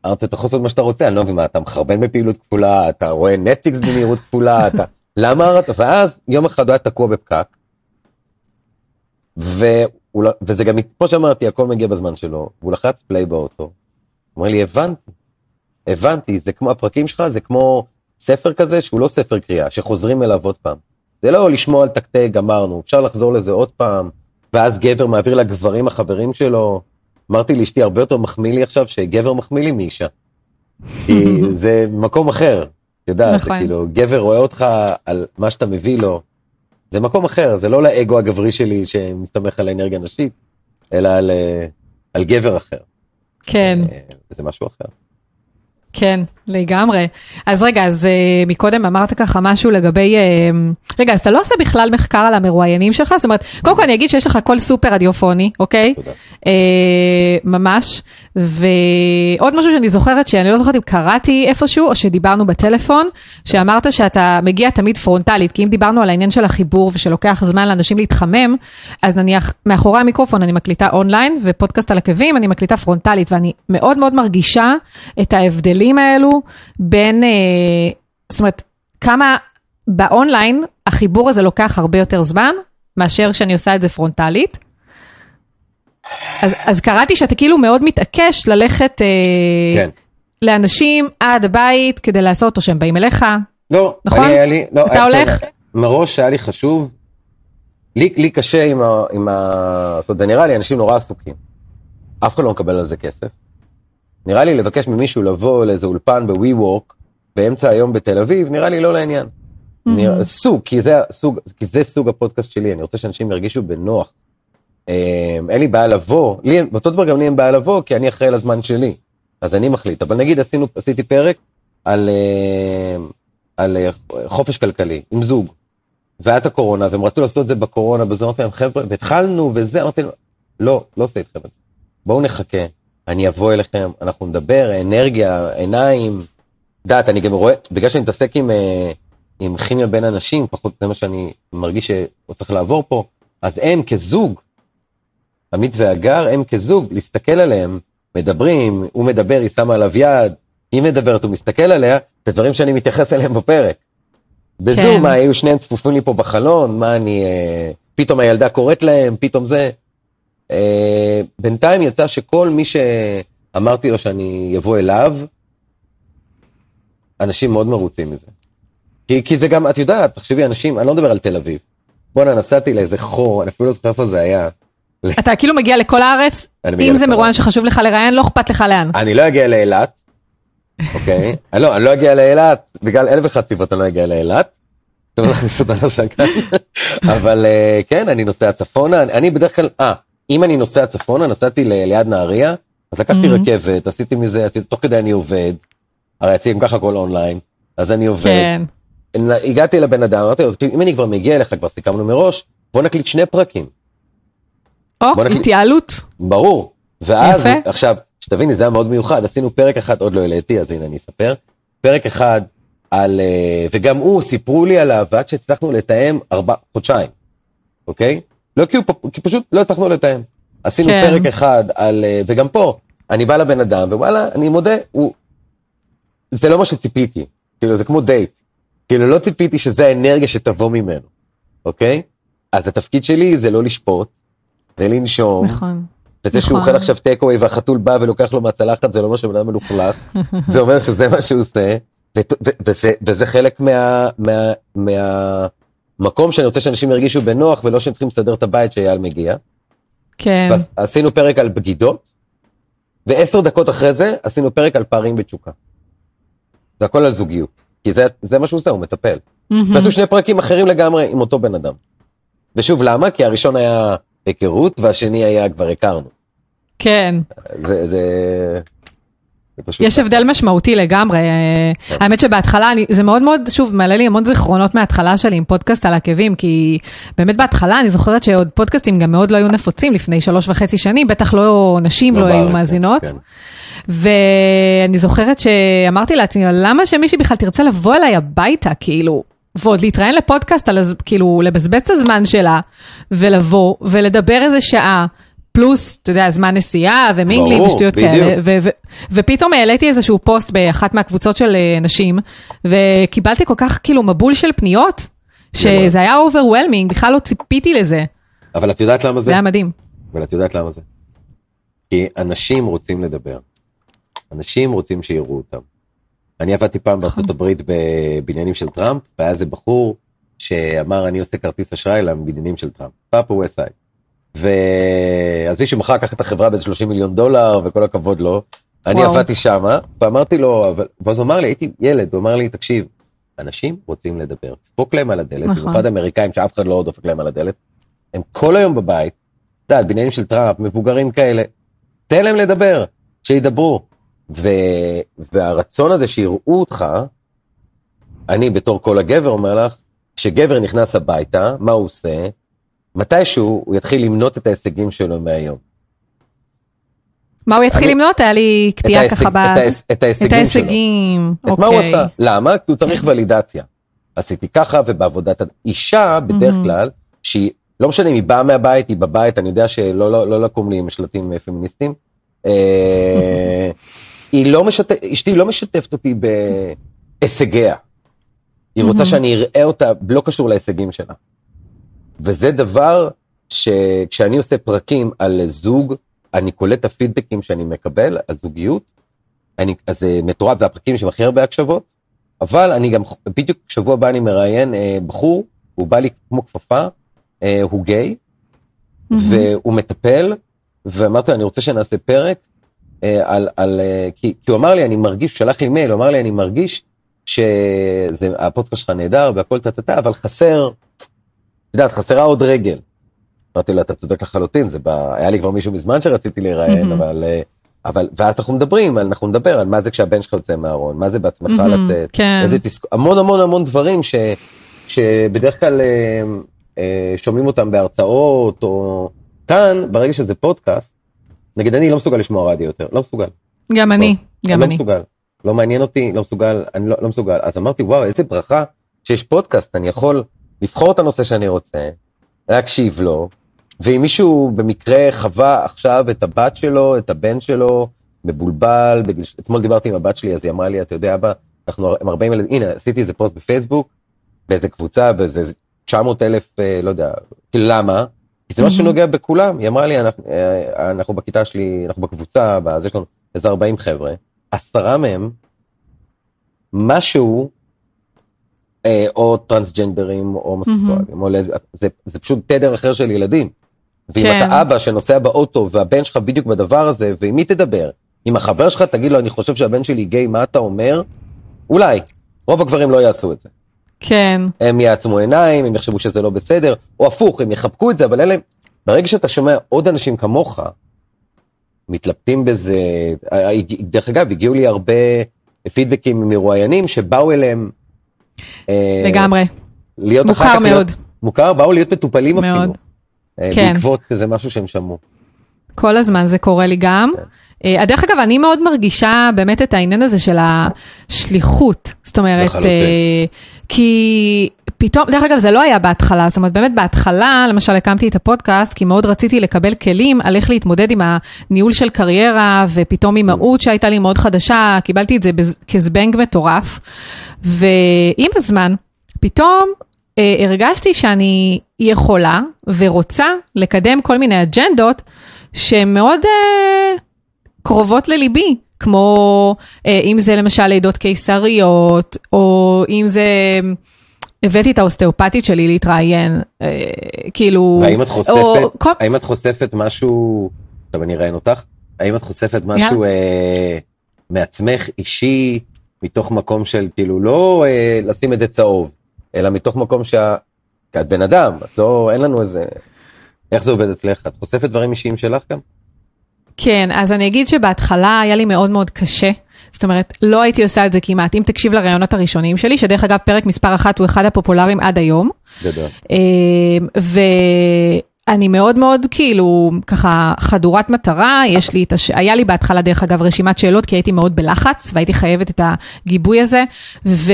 אמרתי, אתה יכול לעשות מה שאתה רוצה, אני לא מבין מה, אתה מחרבן בפעילות כפולה, אתה רואה נטפליקס במהירות כפולה, אתה... למה רצ... ואז יום אחד הוא היה תקוע בפקק, והוא, וזה גם, כמו שאמרתי, הכל מגיע בזמן שלו, והוא לחץ פליי באוטו. הוא אומר לי, הבנתי, הבנתי, זה כמו הפרקים שלך, זה כמו ספר כזה שהוא לא ספר קריאה, שחוזרים אליו עוד פעם. זה לא לשמוע על תקתק, גמרנו, אפשר לחזור לזה עוד פעם, ואז גבר מעביר לגברים החברים שלו. אמרתי לאשתי, הרבה יותר מחמיא לי עכשיו שגבר מחמיא לי מאישה. כי זה מקום אחר, את יודעת, נכון. כאילו, גבר רואה אותך על מה שאתה מביא לו, זה מקום אחר, זה לא לאגו הגברי שלי שמסתמך על אנרגיה נשית, אלא על, אה, על גבר אחר. כן. אה, זה משהו אחר. כן, לגמרי. אז רגע, אז uh, מקודם אמרת ככה משהו לגבי... Uh, רגע, אז אתה לא עושה בכלל מחקר על המרואיינים שלך? זאת אומרת, קודם כל אני אגיד שיש לך קול סופר רדיופוני, אוקיי? תודה. Uh, ממש. ועוד משהו שאני זוכרת, שאני לא זוכרת אם קראתי איפשהו, או שדיברנו בטלפון, שאמרת שאתה מגיע תמיד פרונטלית, כי אם דיברנו על העניין של החיבור ושלוקח זמן לאנשים להתחמם, אז נניח מאחורי המיקרופון אני מקליטה אונליין, ופודקאסט על עקבים אני מקליטה פרונטלית, ואני מאוד מאוד מרגישה את ההבדלים האלו בין, אה, זאת אומרת, כמה באונליין החיבור הזה לוקח הרבה יותר זמן, מאשר שאני עושה את זה פרונטלית. אז, אז קראתי שאתה כאילו מאוד מתעקש ללכת אה, כן. לאנשים עד הבית כדי לעשות, או שהם באים אליך. לא, נכון? אני, היה לי, לא, אתה הולך? מראש היה לי חשוב, לי, לי קשה עם ה, עם ה... זאת אומרת, זה נראה לי אנשים נורא עסוקים. אף אחד לא מקבל על זה כסף. נראה לי לבקש ממישהו לבוא לאיזה אולפן בווי וורק באמצע היום בתל אביב, נראה לי לא לעניין. נראה, סוג, כי זה, סוג, כי זה סוג הפודקאסט שלי, אני רוצה שאנשים ירגישו בנוח. אה, אין לי בעיה לבוא, לי, באותו דבר גם לי אין בעיה לבוא, כי אני אחראי לזמן שלי, אז אני מחליט. אבל נגיד עשינו, עשיתי פרק על, אה, על אה, חופש כלכלי עם זוג, והיה את הקורונה, והם רצו לעשות את זה בקורונה, בזה אמרתי להם, חבר'ה, והתחלנו, וזה, אמרתי להם, לא, לא עושה איתכם את זה. בואו נחכה, אני אבוא אליכם, אנחנו נדבר, אנרגיה, עיניים, דעת, אני גם רואה, בגלל שאני מתעסק עם, אה, עם כימיה בין אנשים, פחות זה מה שאני מרגיש שהוא צריך לעבור פה, אז הם כזוג, עמית והגר, הם כזוג, להסתכל עליהם, מדברים, הוא מדבר, היא שמה עליו יד, היא מדברת, הוא מסתכל עליה, זה דברים שאני מתייחס אליהם בפרק. בזום, כן. מה, היו שניהם צפופים לי פה בחלון, מה אני, אה, פתאום הילדה קוראת להם, פתאום זה. אה, בינתיים יצא שכל מי שאמרתי לו שאני אבוא אליו, אנשים מאוד מרוצים מזה. כי, כי זה גם, את יודעת, תחשבי, אנשים, אני לא מדבר על תל אביב. בואנה, נסעתי לאיזה חור, אני אפילו לא זוכר איפה זה היה. אתה כאילו מגיע לכל הארץ, אם זה מרואיין. שחשוב לך לראיין, לא אכפת לך לאן. אני לא אגיע לאילת, אוקיי? לא, אני לא אגיע לאילת, בגלל אלף ואחת סיבות אני לא אגיע לאילת. לא להכניס אותנו לשם כאן. אבל אה, כן, אני נוסע צפונה, אני- בדרך כלל, אה, אם אני נוסע צפונה, נסעתי ליד נהריה, אז לקחתי Mhm. רכבת, עשיתי מזה, תוך כדי אני עובד, הרי אצלי גם ככה הכל אונליין, אז אני עובד. כן. הגעתי לבן אדם, אמרתי לו, "תקשיב, אם אני כבר מגיע אליך, כבר סיכמנו מראש, בוא נקליט שני פרקים. או. התייעלות. ברור. ואז, יפה. עכשיו, שתביני, זה היה מאוד מיוחד, עשינו פרק אחד, עוד לא העליתי, אז הנה אני אספר. פרק אחד על, אה, וגם הוא, סיפרו לי עליו, ועד שהצלחנו לתאם ארבע, חודשיים, אוקיי? לא כי, הוא, כי פשוט לא הצלחנו לתאם. עשינו כן. פרק אחד על, אה, וגם פה, אני בא לבן אדם, ווואלה, אני מודה, הוא, זה לא מה שציפיתי, כאילו, זה כמו דייט. כאילו, לא ציפיתי שזה האנרגיה שתבוא ממנו, אוקיי? אז התפקיד שלי זה לא לשפוט, ולנשום, נכון. וזה שהוא נכון. אוכל עכשיו טייק אווי והחתול בא ולוקח לו מהצלחת זה לא אומר שבן אדם מלוכלך, זה אומר שזה מה שהוא עושה, וזה, וזה חלק מה, מה, מהמקום שאני רוצה שאנשים ירגישו בנוח ולא שהם צריכים לסדר את הבית שאייל מגיע. כן. עשינו פרק על בגידות, ועשר דקות אחרי זה עשינו פרק על פערים בתשוקה. זה הכל על זוגיות. כי זה, זה מה שהוא עושה, הוא מטפל. ועשו שני פרקים אחרים לגמרי עם אותו בן אדם. ושוב, למה? כי הראשון היה היכרות והשני היה כבר הכרנו. כן. זה, זה... יש הבדל משמעותי לגמרי. אה, כן. האמת שבהתחלה, אני, זה מאוד מאוד, שוב, מעלה לי המון זיכרונות מההתחלה שלי עם פודקאסט על עקבים, כי באמת בהתחלה אני זוכרת שעוד פודקאסטים גם מאוד לא היו נפוצים לפני שלוש וחצי שנים, בטח לא נשים לא, בארץ, היו כן, מאזינות. כן. ואני זוכרת שאמרתי לעצמי, למה שמישהי בכלל תרצה לבוא אליי הביתה, כאילו, ועוד להתראיין לפודקאסט, על, כאילו, לבזבז את הזמן שלה, ולבוא, ולדבר איזה שעה. פלוס, אתה יודע, זמן נסיעה ומינגלים ברור, ושטויות. כאלה. ו- ו- ופתאום העליתי איזשהו פוסט באחת מהקבוצות של אה, נשים, וקיבלתי כל כך כאילו מבול של פניות, שזה היה overwhelming, בכלל לא ציפיתי לזה. אבל את יודעת למה זה? זה היה מדהים. אבל את יודעת למה זה? כי אנשים רוצים לדבר. אנשים רוצים שיראו אותם. אני עבדתי פעם נכון. בארצות הברית בבניינים של טראמפ, והיה איזה בחור שאמר אני עושה כרטיס אשראי לבניינים של טראמפ, פאפה וסייד. ועזבי שמחר לקח את החברה באיזה 30 מיליון דולר וכל הכבוד לו. אני וואו. עבדתי שמה ואמרתי לו, אבל... ואז הוא אמר לי, הייתי ילד, הוא אמר לי, תקשיב, אנשים רוצים לדבר, דפוק להם על הדלת, נכון. במיוחד אמריקאים שאף אחד לא דופק להם על הדלת, הם כל היום בבית, את יודעת, בניינים של טראמפ, מבוגרים כאלה, תן להם לדבר, שידברו. ו... והרצון הזה שיראו אותך, אני בתור כל הגבר אומר לך, כשגבר נכנס הביתה, מה הוא עושה? מתישהו הוא יתחיל למנות את ההישגים שלו מהיום. מה הוא יתחיל אני- למנות? היה לי קטיעה ככה ב... את ההיש- את ההישגים את שלו. ההישגים. את מה הוא אוקיי. עשה? למה? כי הוא צריך ולידציה. עשיתי ככה ובעבודת... אישה בדרך. כלל, שהיא, לא משנה אם היא באה מהבית, היא בבית, אני יודע שלא לא, לא לקום לי עם שלטים אה, פמיניסטיים. היא לא משתפת, אשתי לא משתפת אותי בהישגיה. היא רוצה. שאני אראה אותה לא קשור להישגים שלה. וזה דבר שכשאני עושה פרקים על זוג, אני קולט את הפידבקים שאני מקבל על זוגיות. אני, אז זה מטורף, זה הפרקים עם הכי הרבה הקשבות. אבל אני גם, בדיוק שבוע הבא אני מראיין אה, בחור, הוא בא לי כמו כפפה, אה, הוא גיי, מהמם. והוא מטפל, ואמרתי לו, אני רוצה שנעשה פרק על, על אה, כי, כי הוא אמר לי, אני מרגיש, שלח לי מייל, הוא אמר לי, אני מרגיש שהפודקאסט שלך נהדר והכל טה-טה-טה, אבל חסר, את יודעת, חסרה עוד רגל. אמרתי לו, אתה צודק לחלוטין, זה בא, היה לי כבר מישהו מזמן שרציתי להיראיין. אבל, אה, אבל, ואז אנחנו מדברים, אנחנו נדבר על מה זה כשהבן שלך יוצא מהארון, מה זה בעצמך מהמם, לצאת, כן. איזה תסכול, המון המון המון דברים ש, שבדרך כלל אה, אה, שומעים אותם בהרצאות, או כאן, ברגע שזה פודקאסט, נגיד אני לא מסוגל לשמוע רדיו יותר, לא מסוגל. גם אני, גם לא אני. מסוגל. לא מעניין אותי, לא מסוגל, אני לא, לא מסוגל. אז אמרתי, וואו, איזה ברכה שיש פודקאסט, אני יכול לבחור את הנושא שאני רוצה, להקשיב לו, ואם מישהו במקרה חווה עכשיו את הבת שלו, את הבן שלו, מבולבל, בגיל, אתמול דיברתי עם הבת שלי, אז היא אמרה לי, אתה יודע, אבא, אנחנו עם 40 ילדים, הנה, עשיתי איזה פוסט בפייסבוק, באיזה קבוצה, באיזה 900 אלף, אה, לא יודע, כאילו למה? כי זה מה Mhm. שנוגע בכולם, היא אמרה לי, אנחנו, אה, אנחנו בכיתה שלי, אנחנו בקבוצה, אז יש לנו איזה 40 חבר'ה, עשרה מהם, משהו, אה, או טרנסג'נדרים, או הומוסקסואלים, או לסביות, זה, זה פשוט תדר אחר של ילדים. ואם כן. אתה אבא שנוסע באוטו והבן שלך בדיוק בדבר הזה, ועם מי תדבר? עם החבר שלך תגיד לו, אני חושב שהבן שלי גיי, מה אתה אומר? אולי. רוב הגברים לא יעשו את זה. כן, הם יעצמו עיניים, הם יחשבו שזה לא בסדר, או הפוך, הם יחבקו את זה, אבל אלה, ברגע שאתה שומע עוד אנשים כמוך, מתלבטים בזה, דרך אגב, הגיעו לי הרבה פידבקים מרואיינים שבאו אליהם, אה, לגמרי. להיות מוכר כך להיות- מאוד. מוכר, באו להיות מטופלים מאוד. אפילו, אה, כן. בעקבות איזה משהו שהם שמעו. כל הזמן זה קורה לי גם. כן. אה, דרך אגב, אני מאוד מרגישה באמת את העניין הזה של השליחות. זאת אומרת. אה, כי פתאום, דרך אגב, זה לא היה בהתחלה, זאת אומרת, באמת בהתחלה, למשל, הקמתי את הפודקאסט, כי מאוד רציתי לקבל כלים על איך להתמודד עם הניהול של קריירה, ופתאום אימהות שהייתה לי מאוד חדשה, קיבלתי את זה כזבנג מטורף. ועם הזמן, פתאום אה, הרגשתי שאני יכולה ורוצה לקדם כל מיני אג'נדות שהן מאוד אה, קרובות לליבי, כמו אה, אם זה למשל לידות קיסריות, או אם זה... הבאתי את האוסטאופטית שלי להתראיין, אה, כאילו... והאם את חושפת, או כל- האם את חושפת משהו, עכשיו אני אראיין אותך, האם את חושפת משהו אה, מעצמך אישי, מתוך מקום של כאילו לא אה, לשים את זה צהוב, אלא מתוך מקום שה... כי את בן אדם, את לא, אין לנו איזה... איך זה עובד אצלך? את חושפת דברים אישיים שלך גם? כן, אז אני אגיד שבהתחלה היה לי מאוד מאוד קשה. זאת אומרת, לא הייתי עושה את זה כמעט. אם תקשיב לראיונות הראשונים שלי, שדרך אגב, פרק מספר אחת הוא אחד הפופולריים עד היום. גדול. אה, ואני מאוד מאוד כאילו ככה חדורת מטרה, יש לי את הש... היה לי בהתחלה דרך אגב רשימת שאלות כי הייתי מאוד בלחץ והייתי חייבת את הגיבוי הזה, ו...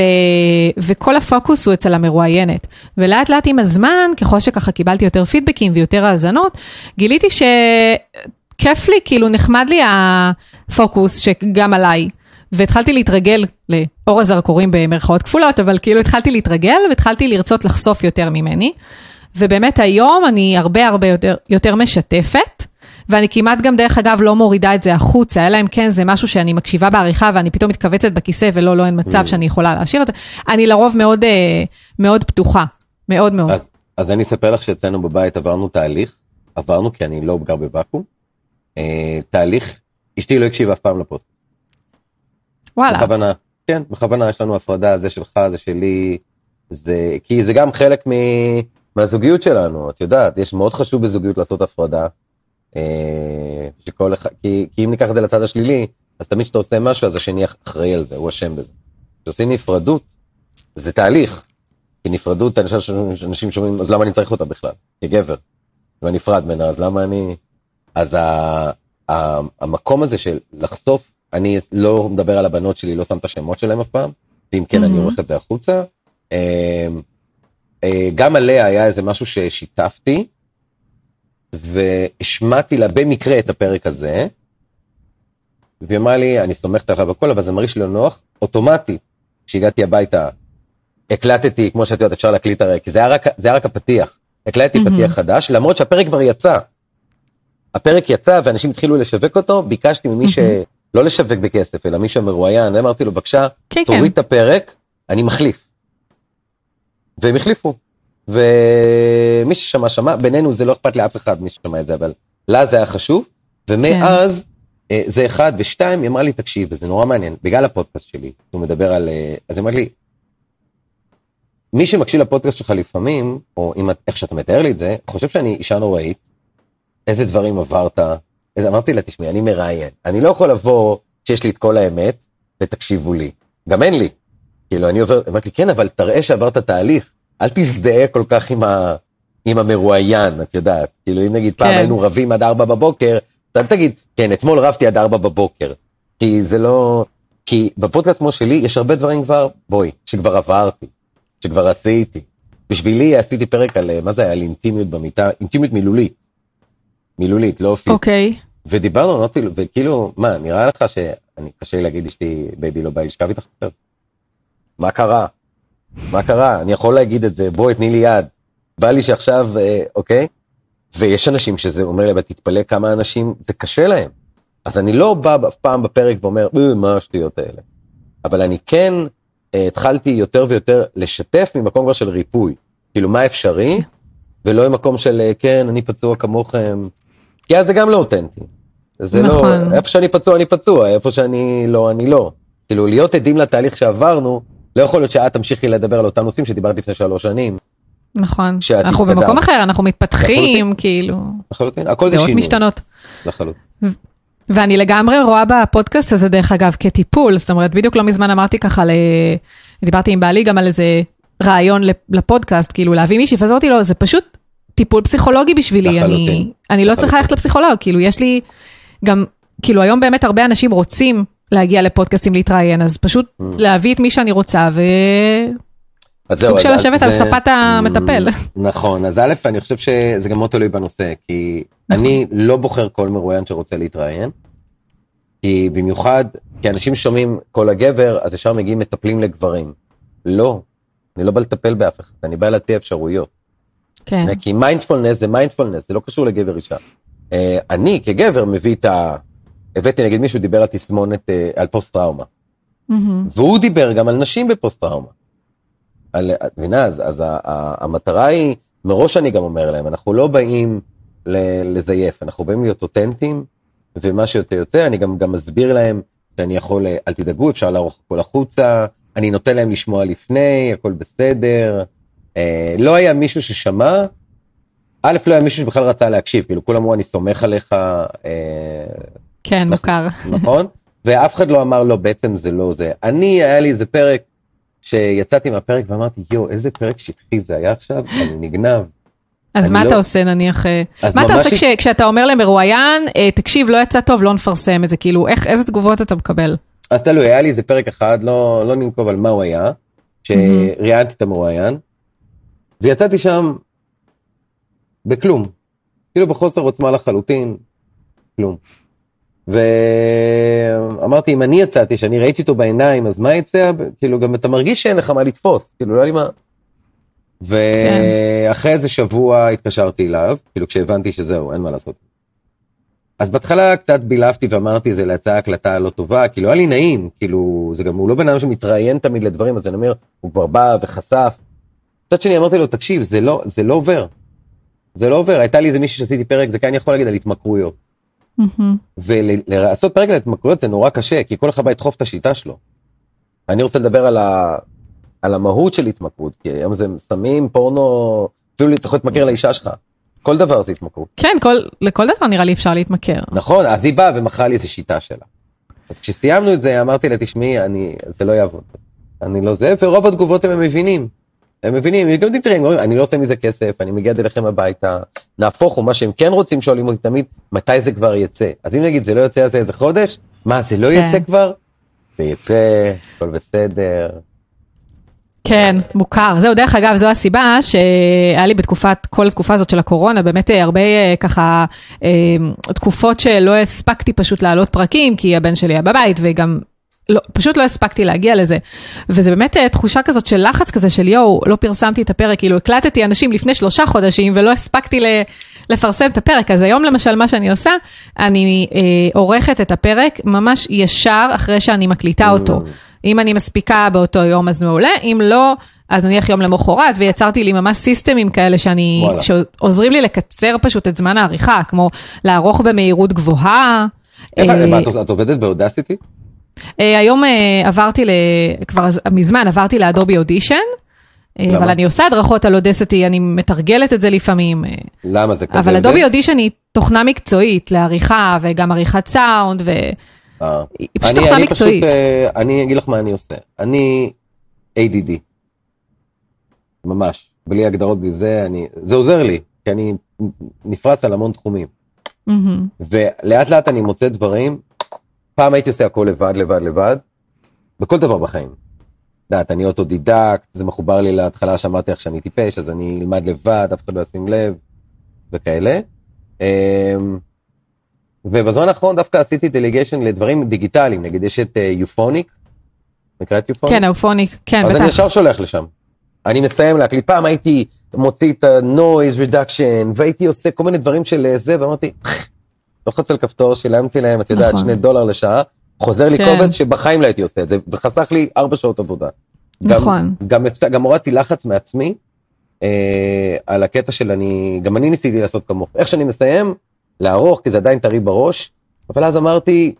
וכל הפוקוס הוא אצל המרואיינת. ולאט לאט עם הזמן, ככל שככה קיבלתי יותר פידבקים ויותר האזנות, גיליתי ש... כיף לי, כאילו נחמד לי הפוקוס שגם עליי. והתחלתי להתרגל לאור הזרקורים במרכאות כפולות, אבל כאילו התחלתי להתרגל והתחלתי לרצות לחשוף יותר ממני. ובאמת היום אני הרבה הרבה יותר, יותר משתפת, ואני כמעט גם דרך אגב לא מורידה את זה החוצה, אלא אם כן זה משהו שאני מקשיבה בעריכה ואני פתאום מתכווצת בכיסא ולא, לא אין מצב שאני יכולה להשאיר את זה. אני לרוב מאוד, אה, מאוד פתוחה, מאוד מאוד. אז, אז אני אספר לך שאצלנו בבית עברנו תהליך, עברנו כי אני לא גר בוואקום, תהליך, אשתי לא הקשיבה אף פעם לפוסט. וואלה. בכוונה, כן, בכוונה יש לנו הפרדה, זה שלך, זה שלי, זה, כי זה גם חלק מ, מהזוגיות שלנו, את יודעת, יש מאוד חשוב בזוגיות לעשות הפרדה, אה, שכל אחד, כי, כי אם ניקח את זה לצד השלילי, אז תמיד כשאתה עושה משהו, אז השני אחראי על זה, הוא אשם בזה. כשעושים נפרדות, זה תהליך, כי נפרדות, אנשים, אנשים שומעים, אז למה אני צריך אותה בכלל, כגבר? ואני נפרד ממנה, אז למה אני... אז ה, ה, המקום הזה של לחשוף, אני לא מדבר על הבנות שלי, לא שם את השמות שלהם אף פעם, ואם כן, mm-hmm. אני עורך את זה החוצה. אה, אה, גם עליה היה איזה משהו ששיתפתי, והשמעתי לה במקרה את הפרק הזה, והיא אמרה לי, אני סומכת עליו הכל, אבל זה מרגיש לי לא נוח, אוטומטית, כשהגעתי הביתה, הקלטתי, כמו שאת יודעת, אפשר להקליט הרי, כי זה היה רק, זה היה רק הפתיח. הקלטתי mm-hmm. פתיח חדש, למרות שהפרק כבר יצא. הפרק יצא ואנשים התחילו לשווק אותו, ביקשתי ממי ש... לא לשווק בכסף, אלא מי שמרואיין, אמרתי לו, בבקשה, כן, תוריד כן. את הפרק, אני מחליף. והם החליפו. ומי ששמע, שמע, בינינו זה לא אכפת לאף אחד מי ששמע את זה, אבל לה זה היה חשוב, ומאז אה, זה אחד, ושתיים, היא אמרה לי, תקשיב, וזה נורא מעניין, בגלל הפודקאסט שלי, הוא מדבר על, אה, אז היא אמרת לי, מי שמקשיב לפודקאסט שלך לפעמים, או אם, איך שאתה מתאר לי את זה, חושב שאני אישה נוראית, איזה דברים עברת, איזה, אמרתי לה, תשמעי, אני מראיין, אני לא יכול לבוא כשיש לי את כל האמת, ותקשיבו לי, גם אין לי. כאילו, אני עובר, אמרתי לי, כן, אבל תראה שעברת תהליך, אל תזדהה כל כך עם, ה, עם המרואיין, את יודעת. כאילו, אם נגיד פעם כן. היינו רבים עד ארבע בבוקר, אתה תגיד, כן, אתמול רבתי עד ארבע בבוקר. כי זה לא... כי בפודקאסט כמו שלי, יש הרבה דברים כבר, בואי, שכבר עברתי, שכבר עשיתי. בשבילי עשיתי פרק על, אה, מה זה היה, על אינטימיות במיטה, אינטימיות מילולית. מילולית, לא פיזית. אוקיי. ודיברנו, אמרתי לו, וכאילו, מה, נראה לך שאני, קשה לי להגיד אשתי, baby לא בא לשכב איתך יותר? מה קרה? מה קרה? אני יכול להגיד את זה, בואי תני לי יד. בא לי שעכשיו, אה, אוקיי? ויש אנשים שזה אומר לי, אבל תתפלא כמה אנשים, זה קשה להם. אז אני לא בא אף פעם בפרק ואומר, "אה, מה השטויות האלה. אבל אני כן אה, התחלתי יותר ויותר לשתף ממקום כבר של ריפוי. כאילו, מה אפשרי, ולא ממקום של, אה, כן, אני פצוע כמוכם. כי אז זה גם לא אותנטי. זה נכון. לא, איפה שאני פצוע אני פצוע, איפה שאני לא אני לא. כאילו להיות עדים לתהליך שעברנו, לא יכול להיות שאת תמשיכי לדבר על אותם נושאים שדיברת לפני שלוש שנים. נכון. אנחנו התקדמת. במקום אחר, אנחנו מתפתחים. כאילו, לחלוטין, הכל זה דעות שינוי. משתנות. לחלוטין. ואני לגמרי רואה בפודקאסט הזה, דרך אגב, כטיפול. זאת אומרת, בדיוק לא מזמן אמרתי ככה, ל... דיברתי עם בעלי גם על איזה רעיון לפ- לפודקאסט, כאילו להביא מישהי, ואז אמרתי לו, זה פשוט טיפול פסיכולוגי בשבילי. אני. אני לא צריכה. ללכת לפסיכולוג, כאילו יש לי גם, כאילו היום באמת הרבה אנשים רוצים להגיע לפודקאסטים להתראיין, אז פשוט Mm. להביא את מי שאני רוצה, ו... אז סוג זהו, של לשבת זה- על ספת המטפל. נכון, אז א', אני חושב שזה גם מאוד תלוי בנושא, כי נכון. אני לא בוחר כל מרואיין שרוצה להתראיין, כי במיוחד, כי אנשים שומעים קול הגבר, אז ישר מגיעים מטפלים לגברים. לא, אני לא בא לטפל באף אחד, אני בא להציע אפשרויות. כן, כי מיינדפולנס זה מיינדפולנס, זה לא קשור לגבר אישה. אה, אני כגבר מביא את ה... הבאתי נגיד מישהו דיבר על תסמונת, אה, על פוסט טראומה. והוא דיבר גם על נשים בפוסט טראומה. על, את מבינה, אז, אז ה, ה, המטרה היא, מראש אני גם אומר להם, אנחנו לא באים ל, לזייף, אנחנו באים להיות אותנטיים, ומה שיוצא יוצא, אני גם, גם מסביר להם שאני יכול, אה, אל תדאגו, אפשר לערוך הכל החוצה, אני נותן להם לשמוע לפני, הכל בסדר. אה, לא היה מישהו ששמע, א', לא היה מישהו שבכלל רצה להקשיב, כאילו כולם אמרו אני סומך עליך. אה, כן, מוכר. נכון? ואף אחד לא אמר לו בעצם זה לא זה. אני, היה לי איזה פרק שיצאתי מהפרק ואמרתי יואו איזה פרק שטחי זה היה עכשיו, אני נגנב. אז מה לא... אתה עושה נניח, אה, מה אתה עושה כש, כשאתה אומר למרואיין, אה, תקשיב לא יצא טוב לא נפרסם את זה, כאילו איך, איזה תגובות אתה מקבל? אז תלוי, היה לי איזה פרק אחד, לא, לא ננקוב על מה הוא היה, שראיינתי את המרואיין, ויצאתי שם בכלום, כאילו בחוסר עוצמה לחלוטין, כלום. ואמרתי אם אני יצאתי שאני ראיתי אותו בעיניים אז מה יצא כאילו גם אתה מרגיש שאין לך מה לתפוס כאילו לא היה לי מה. ואחרי איזה שבוע התקשרתי אליו כאילו כשהבנתי שזהו אין מה לעשות. אז בהתחלה קצת בילפתי ואמרתי זה להצעה הקלטה לא טובה כאילו היה לי נעים כאילו זה גם הוא לא בן אדם שמתראיין תמיד לדברים אז אני אומר הוא כבר בא וחשף. מצד שני אמרתי לו תקשיב זה לא זה לא עובר. זה לא עובר הייתה לי איזה מישהו שעשיתי פרק זה כן יכול להגיד על התמכרויות. ולעשות פרק על התמכרויות זה נורא קשה כי כל אחד בא לדחוף את השיטה שלו. אני רוצה לדבר על, ה... על המהות של התמכרות כי היום זה סמים פורנו אפילו אתה יכול להתמכר לאישה שלך. כל דבר זה התמכרות. כן כל לכל דבר נראה לי אפשר להתמכר. נכון אז היא באה ומכרה לי איזה שיטה שלה. אז כשסיימנו את זה אמרתי לה תשמעי אני זה לא יעבוד. אני לא זה ורוב התגובות הם מבינים. הם מבינים, הם גם תראה, אני לא עושה מזה כסף, אני מגיע אליכם הביתה, נהפוך הוא, מה שהם כן רוצים שואלים אותי תמיד, מתי זה כבר יצא. אז אם נגיד זה לא יוצא איזה חודש, מה זה לא כן. יצא כבר? זה יצא, הכל בסדר. כן, מוכר. זהו, דרך אגב, זו הסיבה שהיה לי בתקופת, כל התקופה הזאת של הקורונה, באמת אה, הרבה אה, ככה אה, תקופות שלא הספקתי פשוט להעלות פרקים, כי הבן שלי היה בבית, וגם לא, פשוט לא הספקתי להגיע לזה. וזה באמת אה, תחושה כזאת של לחץ כזה של יואו, לא פרסמתי את הפרק, כאילו הקלטתי אנשים לפני שלושה חודשים ולא הספקתי ל, לפרסם את הפרק. אז היום למשל מה שאני עושה, אני אה, עורכת את הפרק ממש ישר אחרי שאני מקליטה אותו. אם אני מספיקה באותו יום אז מעולה, אם לא, אז נניח יום למחרת, ויצרתי לי ממש סיסטמים כאלה שאני, שעוזרים לי לקצר פשוט את זמן העריכה, כמו לערוך במהירות גבוהה. אה, את עובדת באודסיטי? Uh, היום uh, עברתי. כבר מזמן עברתי לאדובי אודישן. אה, אבל אני עושה הדרכות על אודסטי, אני מתרגלת את זה לפעמים. למה זה כזה? אבל אדובי אודישן היא תוכנה מקצועית לעריכה וגם עריכת סאונד, והיא פשוט תוכנה אני מקצועית. אני אגיד לך מה אני עושה. אני ADD. ממש. בלי הגדרות בלי זה, אני, זה עוזר לי, כי אני נפרס על המון תחומים. Mm-hmm. ולאט לאט אני מוצא דברים פעם הייתי עושה הכל לבד, לבד, לבד, בכל דבר בחיים. יודעת, אני אוטודידקט, זה מחובר לי להתחלה שאמרתי לך שאני טיפש, אז אני אלמד לבד, אף אחד לא ישים לב, וכאלה. אמ, ובזמן האחרון דווקא עשיתי delegation לדברים דיגיטליים, נגיד יש את Auphonic, את Auphonic? כן, Auphonic, כן, בטח. אז אני ישר שולח לשם. אני מסיים להקליט, פעם הייתי מוציא את ה-noise reduction, והייתי עושה כל מיני דברים של אה, זה, ואמרתי, לוחץ על כפתור, שילמתי להם, את יודעת, נכון. שני דולר לשעה, חוזר לי כן. קובץ שבחיים לא הייתי עושה את זה, וחסך לי ארבע שעות עבודה. נכון. גם, גם, גם הורדתי לחץ מעצמי אה, על הקטע של אני, גם אני ניסיתי לעשות כמוך. איך שאני מסיים, לערוך, כי זה עדיין טרי בראש, אבל אז אמרתי,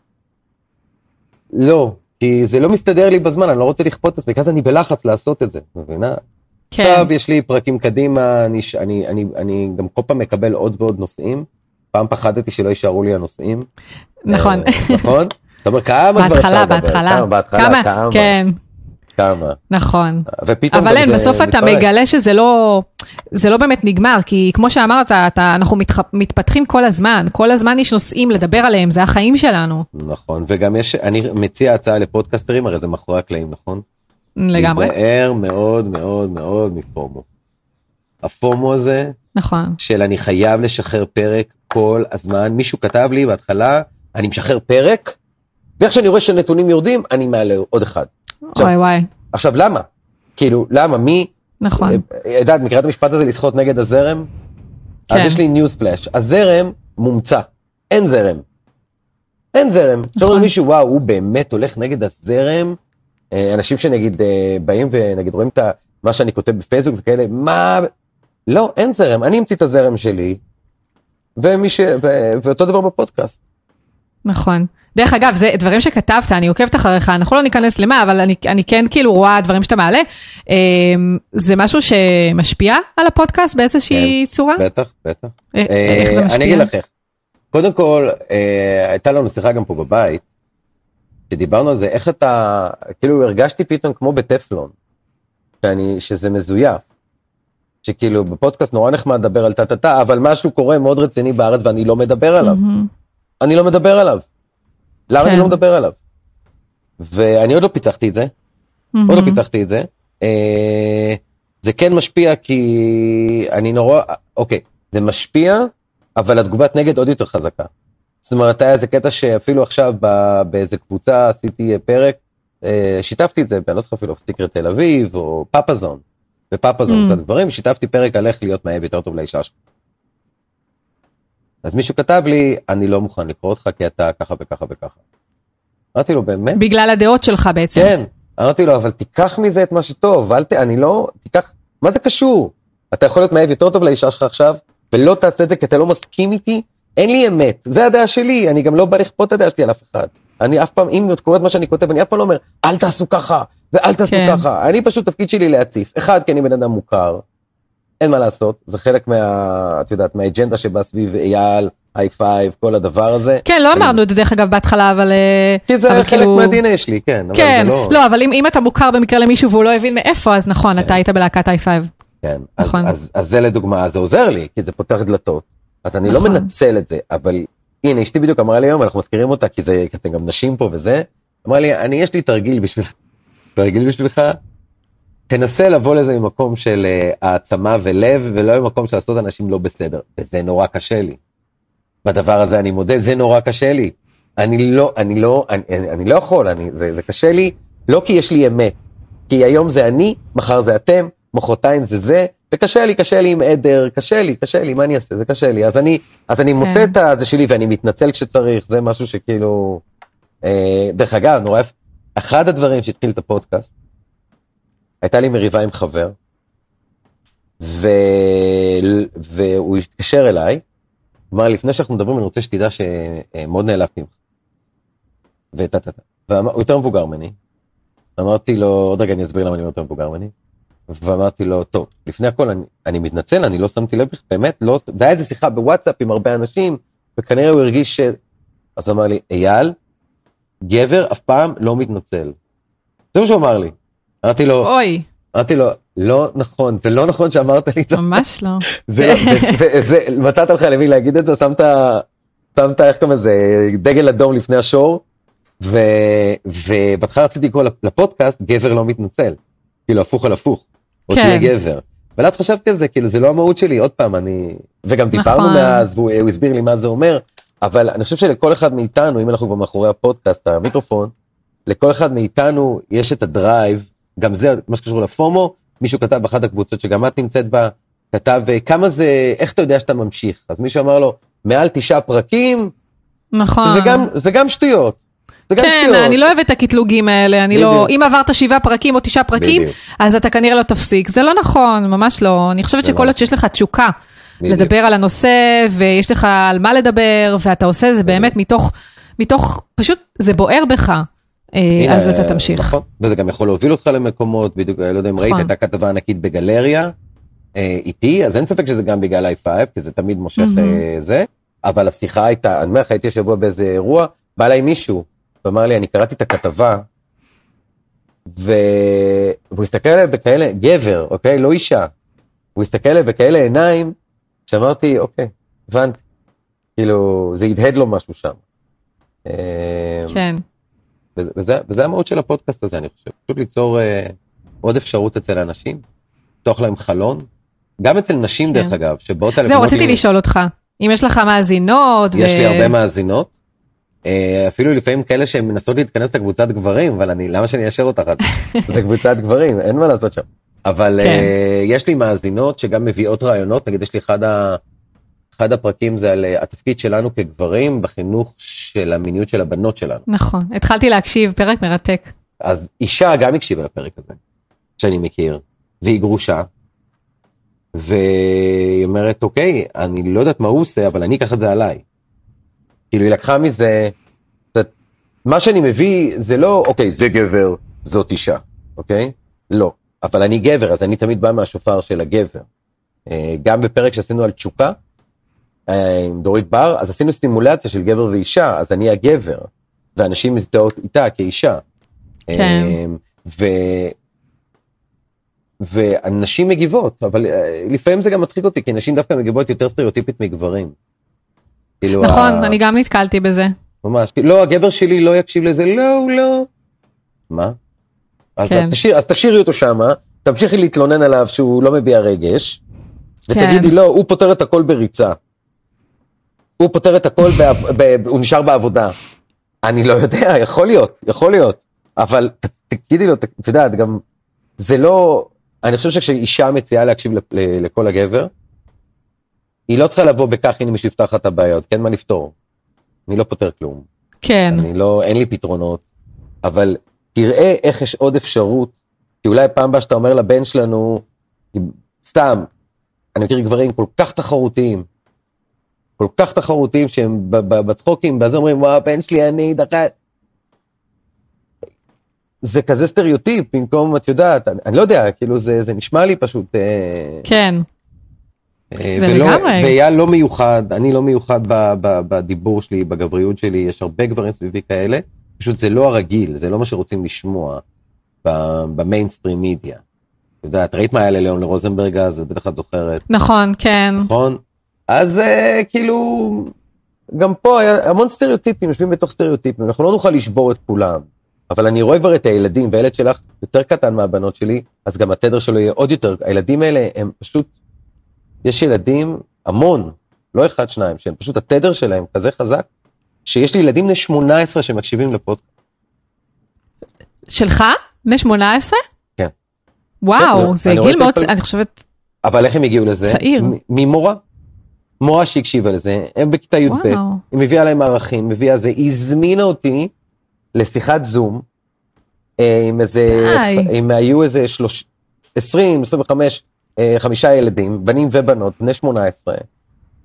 לא, כי זה לא מסתדר לי בזמן, אני לא רוצה לכפות את עצמי, כי אז אני בלחץ לעשות את זה, מבינה? כן. עכשיו יש לי פרקים קדימה, אני, אני, אני, אני גם כל פעם מקבל עוד ועוד נושאים. פעם פחדתי שלא יישארו לי הנושאים. נכון. אה, נכון? אתה אומר כמה כבר אפשר לדבר? בהתחלה, בהתחלה. כמה? כן. כמה. נכון. ופתאום אבל אין, בסוף אתה מגלה שזה לא, זה לא באמת נגמר, כי כמו שאמרת, אתה, אנחנו מתח, מתפתחים כל הזמן, כל הזמן יש נושאים לדבר עליהם, זה החיים שלנו. נכון, וגם יש, אני מציע הצעה לפודקאסטרים, הרי זה מאחורי הקלעים, נכון? לגמרי. להיזהר מאוד מאוד מאוד מפומו. הפומו הזה, נכון, של אני חייב לשחרר פרק כל הזמן, מישהו כתב לי בהתחלה, אני משחרר פרק, ואיך שאני רואה שנתונים יורדים, אני מעלה עוד אחד. וואי וואי. עכשיו למה? כאילו, למה? מי? נכון. אה, יודעת, מכירה את המשפט הזה לשחות נגד הזרם? כן. אז יש לי news flash. הזרם מומצא, אין זרם. אין זרם. נכון. עכשיו מישהו, וואו, הוא באמת הולך נגד הזרם. אה, אנשים שנגיד אה, באים ונגיד רואים את מה שאני כותב בפייסבוק וכאלה, מה... לא, אין זרם, אני אמציא את הזרם שלי, ומי ש... ו... ואותו דבר בפודקאסט. נכון. דרך אגב, זה דברים שכתבת, אני עוקבת אחריך, אנחנו לא ניכנס למה, אבל אני, אני כן כאילו רואה דברים שאתה מעלה. אה, זה משהו שמשפיע על הפודקאסט באיזושהי כן, צורה? בטח, בטח. אה, איך זה אה, משפיע? אני אגיד לך איך. קודם כל, אה, הייתה לנו שיחה גם פה בבית, שדיברנו על זה, איך אתה, כאילו הרגשתי פתאום כמו בטפלון, שאני, שזה מזויף. שכאילו בפודקאסט נורא נחמד לדבר על טה טה טה, אבל משהו קורה מאוד רציני בארץ ואני לא מדבר עליו. מהמם. אני לא מדבר עליו. למה כן. אני לא מדבר עליו? ואני עוד לא פיצחתי את זה, עוד לא. פיצחתי את זה. אה, זה כן משפיע כי אני נורא, אוקיי, זה משפיע, אבל התגובת נגד עוד יותר חזקה. זאת אומרת, היה איזה קטע שאפילו עכשיו ב- באיזה קבוצה עשיתי פרק, אה, שיתפתי את זה, אני לא זוכר אפילו סטיקר תל אביב או פאפאזון, בפאפאזון Mm. קצת דברים, שיתפתי פרק על איך להיות מאהב יותר טוב לאישה שלך. אז מישהו כתב לי, אני לא מוכן לקרוא אותך כי אתה ככה וככה וככה. אמרתי לו, באמת? בגלל הדעות שלך בעצם. כן. אמרתי לו, אבל תיקח מזה את מה שטוב, אל ת... אני לא... תיקח... מה זה קשור? אתה יכול להיות מאהב יותר טוב לאישה שלך עכשיו, ולא תעשה את זה כי אתה לא מסכים איתי? אין לי אמת, זה הדעה שלי, אני גם לא בא לכפות את הדעה שלי על אף אחד. אני אף פעם, אם את קוראת מה שאני כותב, אני אף פעם לא אומר, אל תעשו ככה, ואל תעשו כן. ככה. אני פשוט, תפקיד שלי להציף. אחד, כי אני בן אדם מוכר, אין מה לעשות, זה חלק מה... את יודעת, מהאג'נדה שבא סביב אייל, היי פייב, כל הדבר הזה. כן, לא אמרנו את זה דרך אגב בהתחלה, אבל... כי זה חלק כאילו- מה-DNA שלי, כן. כן, לא... לא, אבל אם אם אתה מוכר במקרה למישהו והוא לא הבין מאיפה, אז נכון, אתה היית בלהקת i5. כן, אז, נכון. אז, אז זה לדוגמה, אז זה עוזר לי, כי זה פותח דלתות. אז אני נכון. לא מנצל את זה, אבל הנה, אשתי בדיוק אמרה לי היום, אנחנו מזכירים אותה, כי זה, כי אתם גם נשים פה וזה, אמרה לי, אני, יש לי תרגיל בשבילך, תרגיל בשבילך, תנסה לבוא לזה ממקום של אה, העצמה ולב, ולא ממקום של לעשות אנשים לא בסדר, וזה נורא קשה לי. בדבר הזה אני מודה, זה נורא קשה לי. אני לא, אני לא, אני, אני, אני לא יכול, אני, זה, זה קשה לי, לא כי יש לי אמת, כי היום זה אני, מחר זה אתם, מחרתיים זה זה, וקשה לי, קשה לי עם עדר, קשה לי, קשה לי, מה אני אעשה? זה קשה לי. אז אני, אז אני מוצא כן. את הזה שלי ואני מתנצל כשצריך, זה משהו שכאילו... אה, דרך אגב, נורא יפה, אחד הדברים שהתחיל את הפודקאסט, הייתה לי מריבה עם חבר, ו... והוא התקשר אליי, אמר לי, לפני שאנחנו מדברים אני רוצה שתדע שמאוד נעלבתי ממך. וטה טה טה. והוא יותר מבוגר ממני. אמרתי לו, עוד רגע אני אסביר למה אני יותר מבוגר ממני. ואמרתי לו, טוב, לפני הכל אני, אני מתנצל, אני לא שמתי לב, באמת לא, זה היה איזה שיחה בוואטסאפ עם הרבה אנשים, וכנראה הוא הרגיש ש... אז הוא אמר לי, אייל, גבר אף פעם לא מתנצל. זה מה שהוא אמר לי. אמרתי לו, אוי, אמרתי לו, לא נכון, זה לא נכון שאמרת לי את זה. ממש לא. זה לא, ו- ו- זה- מצאת לך למי להגיד את זה, שמת, שמת איך קוראים לזה, דגל אדום לפני השור, ובהתחלה רציתי לקרוא לפ- לפודקאסט גבר לא מתנצל, כאילו הפוך על הפוך, או כן. תהיה גבר. אבל אז חשבתי על זה, כאילו זה לא המהות שלי, עוד פעם, אני, וגם דיברנו נכון. מאז, והוא הוא הסביר לי מה זה אומר, אבל אני חושב שלכל אחד מאיתנו, אם אנחנו כבר מאחורי הפודקאסט, המיקרופון, לכל אחד מאיתנו יש את הדרייב, גם זה מה שקשור לפומו, מישהו כתב באחת הקבוצות שגם את נמצאת בה, כתב אה, כמה זה, איך אתה יודע שאתה ממשיך? אז מישהו אמר לו, מעל תשעה פרקים, נכון. זה גם, זה גם שטויות. זה גם כן, שטויות. אני לא אוהבת את הקטלוגים האלה, אני לא. אם עברת שבעה פרקים או תשעה פרקים. אז אתה כנראה לא תפסיק. זה לא נכון, ממש לא. אני חושבת שכל לא עוד שיש לך תשוקה. לדבר על הנושא, ויש לך על מה לדבר, ואתה עושה זה באמת מתוך, מתוך, פשוט זה בוער בך, אה, אז אתה תמשיך. נכון, וזה גם יכול להוביל אותך למקומות, בדיוק, לא יודע אם ראית, נכון. הייתה כתבה ענקית בגלריה, אה, איתי, אז אין ספק שזה גם בגלל i5, כי זה תמיד מושך. אה, זה, אבל השיחה הייתה, אני אומר לך, הייתי השבוע באיזה אירוע, בא אליי מישהו, ואמר לי, אני קראתי את הכתבה, ו... והוא הסתכל עליי בכאלה, גבר, אוקיי? לא אישה. הוא הסתכל עליי בכאלה עיניים, שאמרתי, אוקיי, הבנתי. כאילו, זה הדהד לו משהו שם. אה, כן, וזה, וזה, וזה המהות של הפודקאסט הזה, אני חושב. פשוט ליצור אה, עוד אפשרות אצל אנשים, לפתוח להם חלון. גם אצל נשים, כן. דרך אגב, שבאות. זהו, רציתי לשאול אותך, אם יש לך מאזינות, יש ו- לי הרבה מאזינות, אפילו לפעמים כאלה שהן מנסות להתכנס לקבוצת גברים, אבל אני, למה שאני אאשר אותך? זה קבוצת גברים, אין מה לעשות שם. אבל כן. אה, יש לי מאזינות שגם מביאות רעיונות, נגיד יש לי אחד, ה, אחד הפרקים זה על אה, התפקיד שלנו כגברים בחינוך של המיניות של הבנות שלנו. נכון, התחלתי להקשיב, פרק מרתק. אז אישה גם הקשיבה לפרק הזה, שאני מכיר, והיא גרושה, והיא אומרת, אוקיי, אני לא יודעת מה הוא עושה, אבל אני אקח את זה עליי. כאילו, היא לקחה מזה מה שאני מביא זה לא, אוקיי, זה גבר, זאת אישה, אוקיי? לא. אבל אני גבר, אז אני תמיד בא מהשופר של הגבר. אה, גם בפרק שעשינו על תשוקה, אה, עם דורית בר, אז עשינו סימולציה של גבר ואישה, אז אני הגבר, ואנשים מזדהות איתה כאישה. כן. אה, ו... ונשים מגיבות, אבל לפעמים זה גם מצחיק אותי, כי נשים דווקא מגיבות יותר סטריאוטיפית מגברים. כאילו נכון, ה... אני גם נתקלתי בזה. ממש, לא, הגבר שלי לא יקשיב לזה, לא, לא. מה? אז, כן. תשאיר, אז תשאירי אותו שמה, תמשיכי להתלונן עליו שהוא לא מביע רגש, ותגידי כן. לא, הוא פותר את הכל בריצה. הוא פותר את הכל, בעב, ב, הוא נשאר בעבודה. אני לא יודע, יכול להיות, יכול להיות. אבל ת, תגידי לו, את יודעת, גם, זה לא, אני חושב שכשאישה מציעה להקשיב לכל הגבר, היא לא צריכה לבוא בכך, הנה מישהו יפתח את הבעיות, כן מה לפתור. אני לא פותר כלום. כן. אני לא, אין לי פתרונות, אבל תראה איך יש עוד אפשרות, כי אולי פעם הבאה שאתה אומר לבן שלנו, סתם, אני מכיר גברים כל כך תחרותיים, כל כך תחרותיים שהם בצחוקים, ואז אומרים, וואו, הבן שלי, אני דחה... זה כזה סטריאוטיפ, במקום, את יודעת, אני, אני לא יודע, כאילו זה, זה נשמע לי פשוט... אה, כן. אה, זה ולא, לגמרי. ואייל לא מיוחד, אני לא מיוחד ב, ב, בדיבור שלי, בגבריות שלי, יש הרבה גברים סביבי כאלה, פשוט זה לא הרגיל, זה לא מה שרוצים לשמוע במיינסטרים מידיה. את יודעת, ראית מה היה לליאון לרוזנברג אז, בטח את זוכרת. נכון, כן. נכון? אז uh, כאילו, גם פה היה המון סטריאוטיפים, יושבים בתוך סטריאוטיפים, אנחנו לא נוכל לשבור את כולם. אבל אני רואה כבר את הילדים, והילד שלך יותר קטן מהבנות שלי, אז גם התדר שלו יהיה עוד יותר, הילדים האלה הם פשוט, יש ילדים, המון, לא אחד, שניים, שהם פשוט התדר שלהם כזה חזק, שיש לי ילדים בני 18 שמקשיבים לפודקאסט. שלך? בני 18? כן. וואו, כן, זה גיל מאוד, אני חושבת... אבל איך הם הגיעו לזה? צעיר. ממורה. מורה שהקשיבה לזה, הם בכיתה י"ב, היא מביאה להם ערכים, מביאה זה, היא הזמינה אותי לשיחת זום, אה, עם איזה, אם היו איזה שלוש, 20, 25, אה, חמישה ילדים, בנים ובנות, בני 18,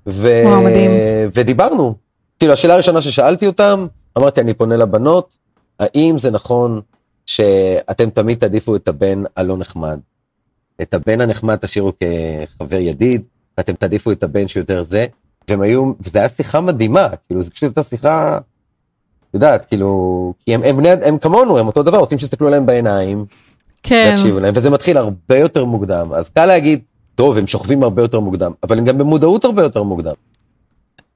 ו... וואו, מדהים. ודיברנו, כאילו השאלה הראשונה ששאלתי אותם, אמרתי אני פונה לבנות, האם זה נכון שאתם תמיד תעדיפו את הבן הלא נחמד? את הבן הנחמד תשאירו כחבר ידיד, ואתם תעדיפו את הבן שיותר זה, והם היו, וזו הייתה שיחה מדהימה, כאילו זו פשוט הייתה שיחה, את יודעת, כאילו, כי הם, הם, הם, הם כמונו, הם אותו דבר, רוצים שיסתכלו עליהם בעיניים, כן. ויקשיבו להם, וזה מתחיל הרבה יותר מוקדם, אז קל להגיד, טוב, הם שוכבים הרבה יותר מוקדם, אבל הם גם במודעות הרבה יותר מוקדם.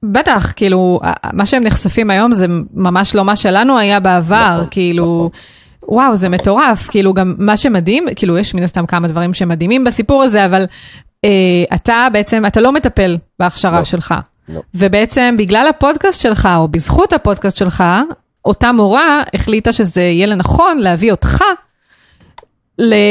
בטח, כאילו, מה שהם נחשפים היום זה ממש לא מה שלנו היה בעבר, נכון, כאילו, נכון. וואו, זה מטורף, כאילו, גם מה שמדהים, כאילו, יש מן הסתם כמה דברים שמדהימים בסיפור הזה, אבל אה, אתה בעצם, אתה לא מטפל בהכשרה לא, שלך. לא. ובעצם בגלל הפודקאסט שלך, או בזכות הפודקאסט שלך, אותה מורה החליטה שזה יהיה לנכון להביא אותך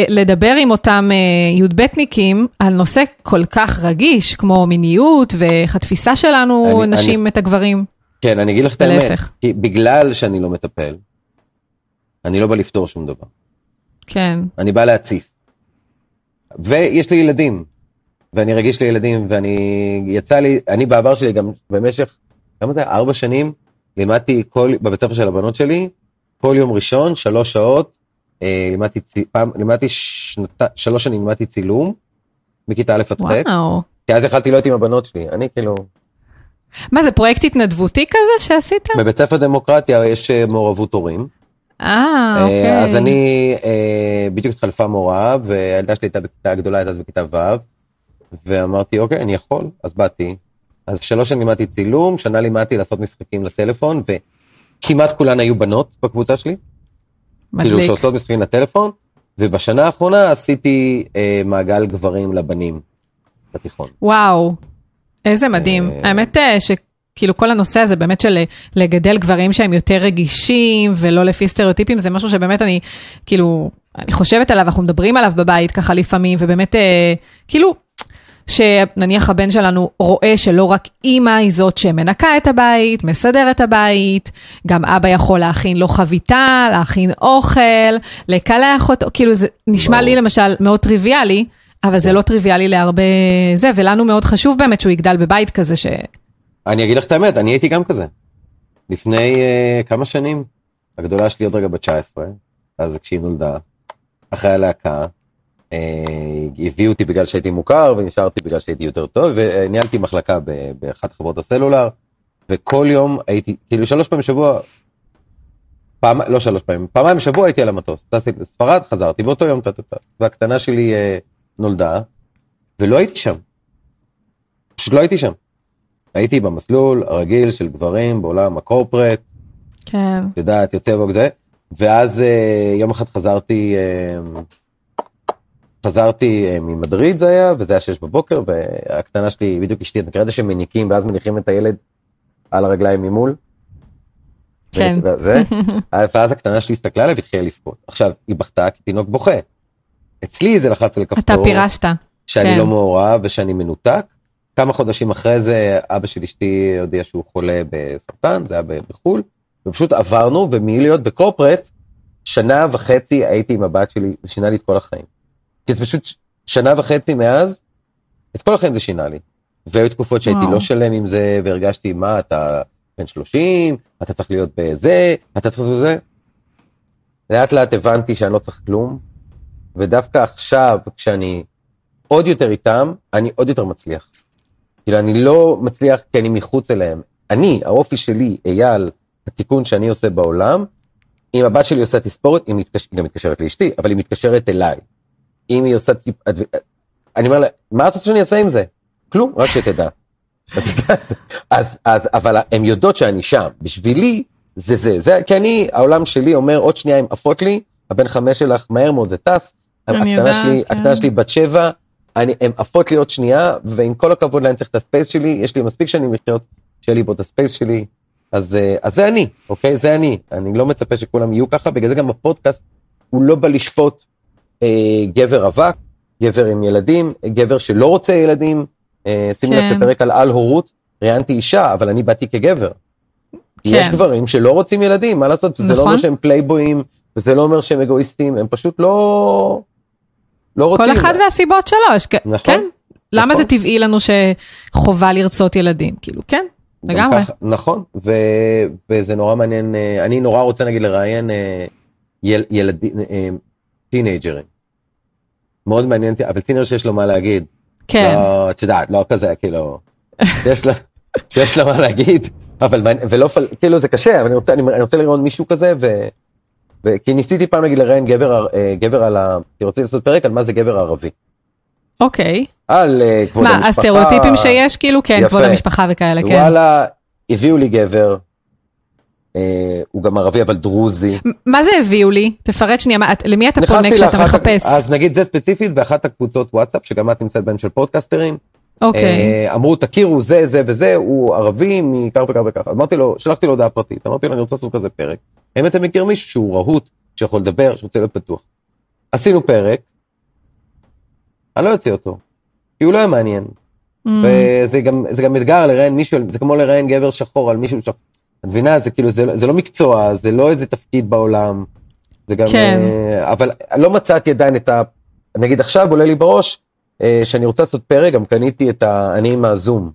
לדבר עם אותם אה, י"בניקים על נושא כל כך רגיש, כמו מיניות ואיך התפיסה שלנו, אני, נשים אני, את הגברים. כן, אני אגיד לך את האמת, כי בגלל שאני לא מטפל, אני לא בא לפתור שום דבר. כן. אני בא להציף. ויש לי ילדים, ואני רגיש לילדים, ואני, יצא לי, אני בעבר שלי גם במשך, כמה זה, ארבע שנים, לימדתי כל, בבית ספר של הבנות שלי, כל יום ראשון, שלוש שעות, לימדתי, פעם, לימדתי שנת, שלוש שנים לימדתי צילום, מכיתה א' עד ח', כי אז יכלתי להיות עם הבנות שלי, אני כאילו... מה זה פרויקט התנדבותי כזה שעשית? בבית ספר דמוקרטיה יש אה, מעורבות הורים. אה, אוקיי. אז אני, בדיוק התחלפה מורה, והילדה שלי הייתה בכיתה גדולה, הייתה אז בכיתה ו', ואמרתי, אוקיי, אני יכול, אז באתי. אז שלוש שנים לימדתי צילום, שנה לימדתי לעשות משחקים לטלפון, וכמעט כולן היו בנות בקבוצה שלי. מדליק. כאילו שעושות משחקים לטלפון, ובשנה האחרונה עשיתי אה, מעגל גברים לבנים בתיכון. וואו, איזה מדהים. אה... האמת אה, שכאילו כל הנושא הזה באמת של לגדל גברים שהם יותר רגישים ולא לפי סטריאוטיפים, זה משהו שבאמת אני, כאילו, אני חושבת עליו, אנחנו מדברים עליו בבית ככה לפעמים, ובאמת, אה, כאילו, שנניח הבן שלנו רואה שלא רק אימא היא זאת שמנקה את הבית, מסדר את הבית, גם אבא יכול להכין לו חביתה, להכין אוכל, לקלח אותו, כאילו זה נשמע וואו. לי למשל מאוד טריוויאלי, אבל זה לא טריוויאלי להרבה זה, ולנו מאוד חשוב באמת שהוא יגדל בבית כזה ש... אני אגיד לך את האמת, אני הייתי גם כזה. לפני uh, כמה שנים, הגדולה שלי עוד רגע בת 19, אז כשהיא נולדה, אחרי הלהקה, הביאו אותי בגלל שהייתי מוכר ונשארתי בגלל שהייתי יותר טוב וניהלתי מחלקה באחת חברות הסלולר וכל יום הייתי כאילו שלוש פעמים בשבוע פעם לא שלוש פעמים פעמיים בשבוע הייתי על המטוס טסתי לספרד חזרתי באותו יום והקטנה שלי אה, נולדה ולא הייתי שם. פשוט לא הייתי שם. הייתי במסלול הרגיל של גברים בעולם הקורפרט כן. את יודעת, יוצא בו זה, ואז אה, יום אחד חזרתי, אה, חזרתי אה, ממדריד זה היה, וזה היה שש בבוקר, והקטנה שלי, בדיוק אשתי, את מכירה את זה שמניקים, ואז מניחים את הילד על הרגליים ממול? כן. וזה, ואז הקטנה שלי הסתכלה עליי והתחילה לבכות. עכשיו, היא בכתה כי תינוק בוכה. אצלי זה לחץ על אתה כפתור, פירשת. שאני כן. לא מעורב ושאני מנותק. כמה חודשים אחרי זה אבא של אשתי הודיע שהוא חולה בסרטן, זה היה בחו"ל, ופשוט עברנו, ומלהיות בקורפרט, שנה וחצי הייתי עם הבת שלי, זה שינה לי את כל החיים. כי זה פשוט שנה וחצי מאז, את כל החיים זה שינה לי. והיו תקופות שהייתי וואו. לא שלם עם זה, והרגשתי, מה, אתה בן 30, אתה צריך להיות בזה, אתה צריך לעשות זה. לאט לאט הבנתי שאני לא צריך כלום, ודווקא עכשיו, כשאני עוד יותר איתם, אני עוד יותר מצליח. כאילו, אני לא מצליח כי אני מחוץ אליהם. אני, האופי שלי, אייל, התיקון שאני עושה בעולם, אם הבת שלי עושה תספורת, היא מתקש... גם מתקשרת לאשתי, אבל היא מתקשרת אליי. אם היא עושה ציפ... אני אומר לה, מה את רוצה שאני אעשה עם זה? כלום, רק שתדע. אז, אז, אבל הן יודעות שאני שם. בשבילי, זה זה. זה, כי אני, העולם שלי אומר, עוד שנייה הן עפות לי, הבן חמש שלך, מהר מאוד זה טס. הקטנה יודעת, שלי, כן. הקטנה שלי בת שבע, אני, הן עפות לי עוד שנייה, ועם כל הכבוד להן צריך את הספייס שלי, יש לי מספיק שנים לחיות, שיהיה לי פה את ה space שלי. אז, אה, אז זה אני, אוקיי? זה אני. אני לא מצפה שכולם יהיו ככה, בגלל זה גם הפודקאסט הוא לא בא לשפוט גבר רווק, גבר עם ילדים, גבר שלא רוצה ילדים. אה, שימו לב כן. לפרק על על הורות, ראיינתי אישה, אבל אני באתי כגבר. כן. יש גברים שלא רוצים ילדים, מה לעשות? זה לא נכון. אומר שהם פלייבויים, וזה לא אומר שהם אגואיסטים, הם פשוט לא... לא רוצים. כל אחד והסיבות שלו, נכון. כן. למה נכון. זה טבעי לנו שחובה לרצות ילדים? כאילו, כן, לגמרי. ככה, נכון, ו, וזה נורא מעניין, אה, אני נורא רוצה נגיד לראיין אה, יל, ילדים, אה, טינג'רים. מאוד מעניין, אותי, אבל טינג'ר שיש לו מה להגיד. כן. לא, את יודעת, לא כזה, כאילו, שיש לה, שיש לה מה להגיד, אבל, ולא, כאילו זה קשה, אבל אני רוצה, אני, אני רוצה לראות מישהו כזה, ו, כי ניסיתי פעם נגיד לראיין גבר, אה, גבר על ה... כי רציתי לעשות פרק על מה זה גבר ערבי. אוקיי. על אה, כבוד מה, המשפחה. הסטריאוטיפים שיש, כאילו, כן, יפה. כבוד המשפחה וכאלה, כן. וואלה, הביאו לי גבר, הוא גם ערבי אבל דרוזי. מה זה הביאו לי? תפרט שנייה, למי אתה פונה כשאתה מחפש? אז נגיד זה ספציפית באחת הקבוצות וואטסאפ שגם את נמצאת בהן של פודקסטרים. אוקיי. אה, אמרו תכירו זה זה וזה הוא ערבי מכך וכך וכך אמרתי לו שלחתי לו הודעה פרטית אמרתי לו אני רוצה לעשות כזה פרק. האם אתה מכיר מישהו שהוא רהוט שיכול לדבר שרוצה להיות פתוח. עשינו פרק. אני לא אוציא אותו. כי הוא לא היה מעניין. Mm, וזה גם גם אתגר לראיין מישהו זה כמו לראיין גבר שחור על מישהו שחור. את מבינה זה כאילו זה, זה לא מקצוע זה לא איזה תפקיד בעולם. זה גם כן. אה, אבל לא מצאתי עדיין את ה... נגיד עכשיו עולה לי בראש אה, שאני רוצה לעשות פרק גם קניתי את ה... אני עם הזום.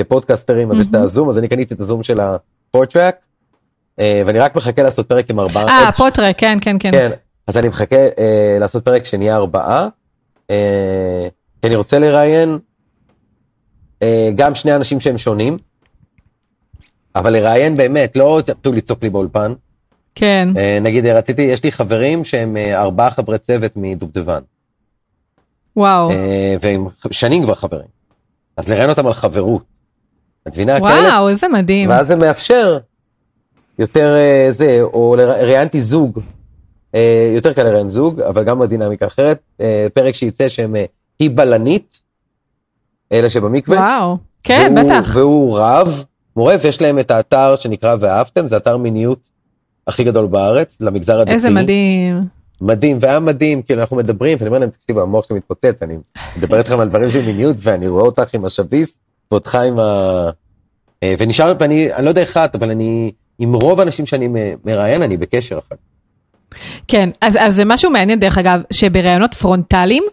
כפודקסטרים אז יש את. הזום אז אני קניתי את הזום של הפורטרק. ואני רק מחכה לעשות פרק עם ארבעה. אה, פוטרק, כן, כן, כן. כן, אז אני מחכה אה, לעשות פרק שנהיה ארבעה, אה, כי אני רוצה לראיין אה, גם שני אנשים שהם שונים, אבל לראיין באמת, לא תתחילו לצעוק לי באולפן. כן. אה, נגיד רציתי, יש לי חברים שהם אה, ארבעה חברי צוות מדובדבן, וואו. אה, והם שנים כבר חברים. אז לראיין אותם על חברות. את מבינה? כאלה וואו, איזה מדהים. ואז זה מאפשר יותר זה, או ראיינתי זוג, אה, יותר קל לראיין זוג, אבל גם בדינמיקה אחרת, אה, פרק שייצא שהם אה, היא בלנית, אלה שבמקווה, וואו. כן, והוא- בטח. והוא רב, מורה, ויש להם את האתר שנקרא ואהבתם, זה אתר מיניות הכי גדול בארץ, למגזר הדתי. איזה מדהים. מדהים, והיה מדהים, כאילו אנחנו מדברים, ואני אומר להם, תקשיבו, המוח שלי מתפוצץ, אני מדבר איתכם על דברים של מיניות, ואני רואה אותך עם השביס, ואותך עם ה... אה, ונשאר, ואני, אני לא יודע איך את, אבל אני, עם רוב האנשים שאני מראיין, אני בקשר אחר. כן, אז, אז זה משהו מעניין דרך אגב, שבראיונות פרונטליים,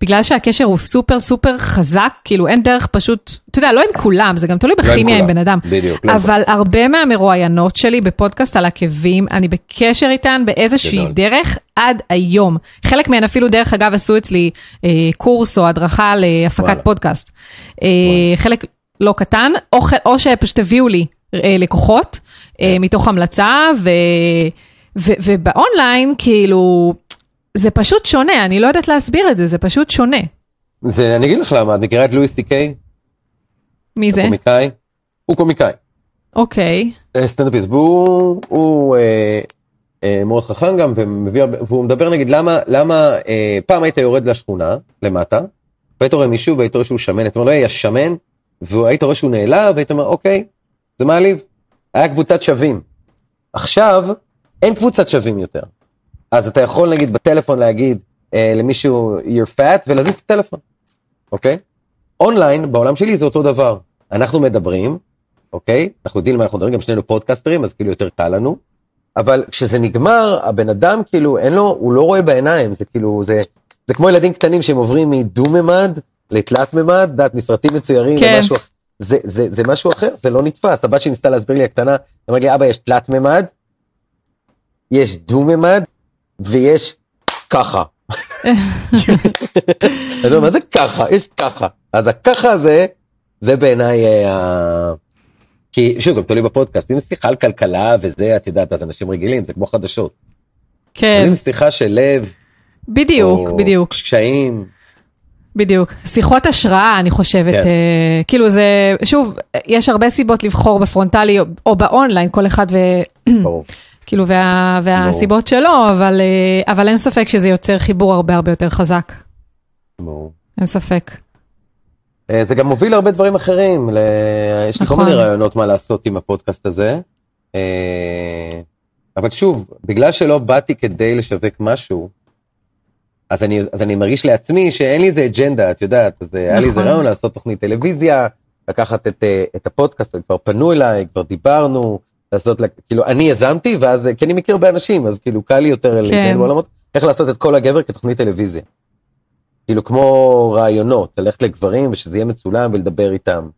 בגלל שהקשר הוא סופר סופר חזק, כאילו אין דרך פשוט, אתה יודע, לא עם כולם, זה גם תלוי לא עם בכימיה עם. בן אדם. בדיוק, לא אבל הרבה מהמרואיינות שלי בפודקאסט על עקבים, אני בקשר איתן באיזושהי גדול. דרך עד היום. חלק מהן אפילו, דרך אגב, עשו אצלי אה, קורס או הדרכה להפקת וואלה. פודקאסט. אה, חלק לא קטן, או, או שפשוט הביאו לי אה, לקוחות אה, כן. מתוך המלצה, ו, ו, ובאונליין, כאילו, זה פשוט שונה, אני לא יודעת להסביר את זה, זה פשוט שונה. זה, אני אגיד לך למה, את מכירה את לואי סי קיי? מי זה? קומיקאי? הוא קומיקאי. אוקיי. אה, סטנדאפיסט, והוא הוא, אה, אה, מאוד חכם גם, ומביא, והוא מדבר נגיד למה, למה אה, פעם היית יורד לשכונה למטה, והיית רואה מישהו והיית רואה שהוא שמן, אתה אומר לו, "היי, יש שמן, והיית רואה שהוא נעלב, והיית אומר, אוקיי, זה מעליב. היה קבוצת שווים. עכשיו, אין קבוצת שווים יותר. אז אתה יכול נגיד בטלפון להגיד אה, למישהו, you're fat, ולהזיז את הטלפון, אוקיי? אונליין, בעולם שלי זה אותו דבר. אנחנו מדברים, אוקיי? אנחנו יודעים מה אנחנו מדברים, גם שנינו פודקסטרים, אז כאילו יותר קל לנו. אבל כשזה נגמר, הבן אדם כאילו, אין לו, הוא לא רואה בעיניים, זה כאילו, זה, זה כמו ילדים קטנים שהם עוברים מדו-ממד לתלת ממד, דעת מסרטים מצוירים, כן. ומשהו, אח- זה, זה, זה משהו אחר, זה לא נתפס. הבת שלי ניסתה להסביר לי הקטנה, אמרה לי, אבא, יש תלת ממד, יש דו-ממד, ויש ככה. אני אומר, מה זה ככה? יש ככה. אז הככה הזה, זה בעיניי אה, ה... כי שוב, גם תלוי בפודקאסט, אם שיחה על כלכלה וזה, את יודעת, אז אנשים רגילים, זה כמו חדשות. כן, אם שיחה של לב, בדיוק, או בדיוק. קשיים, בדיוק. שיחות השראה, אני חושבת, כן. אה, כאילו זה, שוב, יש הרבה סיבות לבחור בפרונטלי או, או באונליין, כל אחד ו... ברור. כאילו, וה, והסיבות שלו, אבל, אה, אבל אין ספק שזה יוצר חיבור הרבה הרבה יותר חזק. ברור. אין ספק. אה, זה גם מוביל להרבה דברים אחרים, ל... יש לי כל נכון. מיני רעיונות מה לעשות עם הפודקאסט הזה. אה, אבל שוב, בגלל שלא באתי כדי לשווק משהו, אז אני, אז אני מרגיש לעצמי שאין לי איזה אג'נדה, את יודעת, אז אה, היה לי איזה נכון. רעיון לעשות תוכנית טלוויזיה, לקחת את, את הפודקאסט, כבר פנו אליי, כבר דיברנו, לעשות, כאילו, אני יזמתי, ואז, אה, כי אני מכיר הרבה אנשים, אז כאילו קל לי יותר להתנהל בעולמות, איך לעשות את קול הגבר כתוכנית טלוויזיה. כאילו כמו ראיונות, ללכת לגברים ושזה יהיה מצולם ולדבר איתם.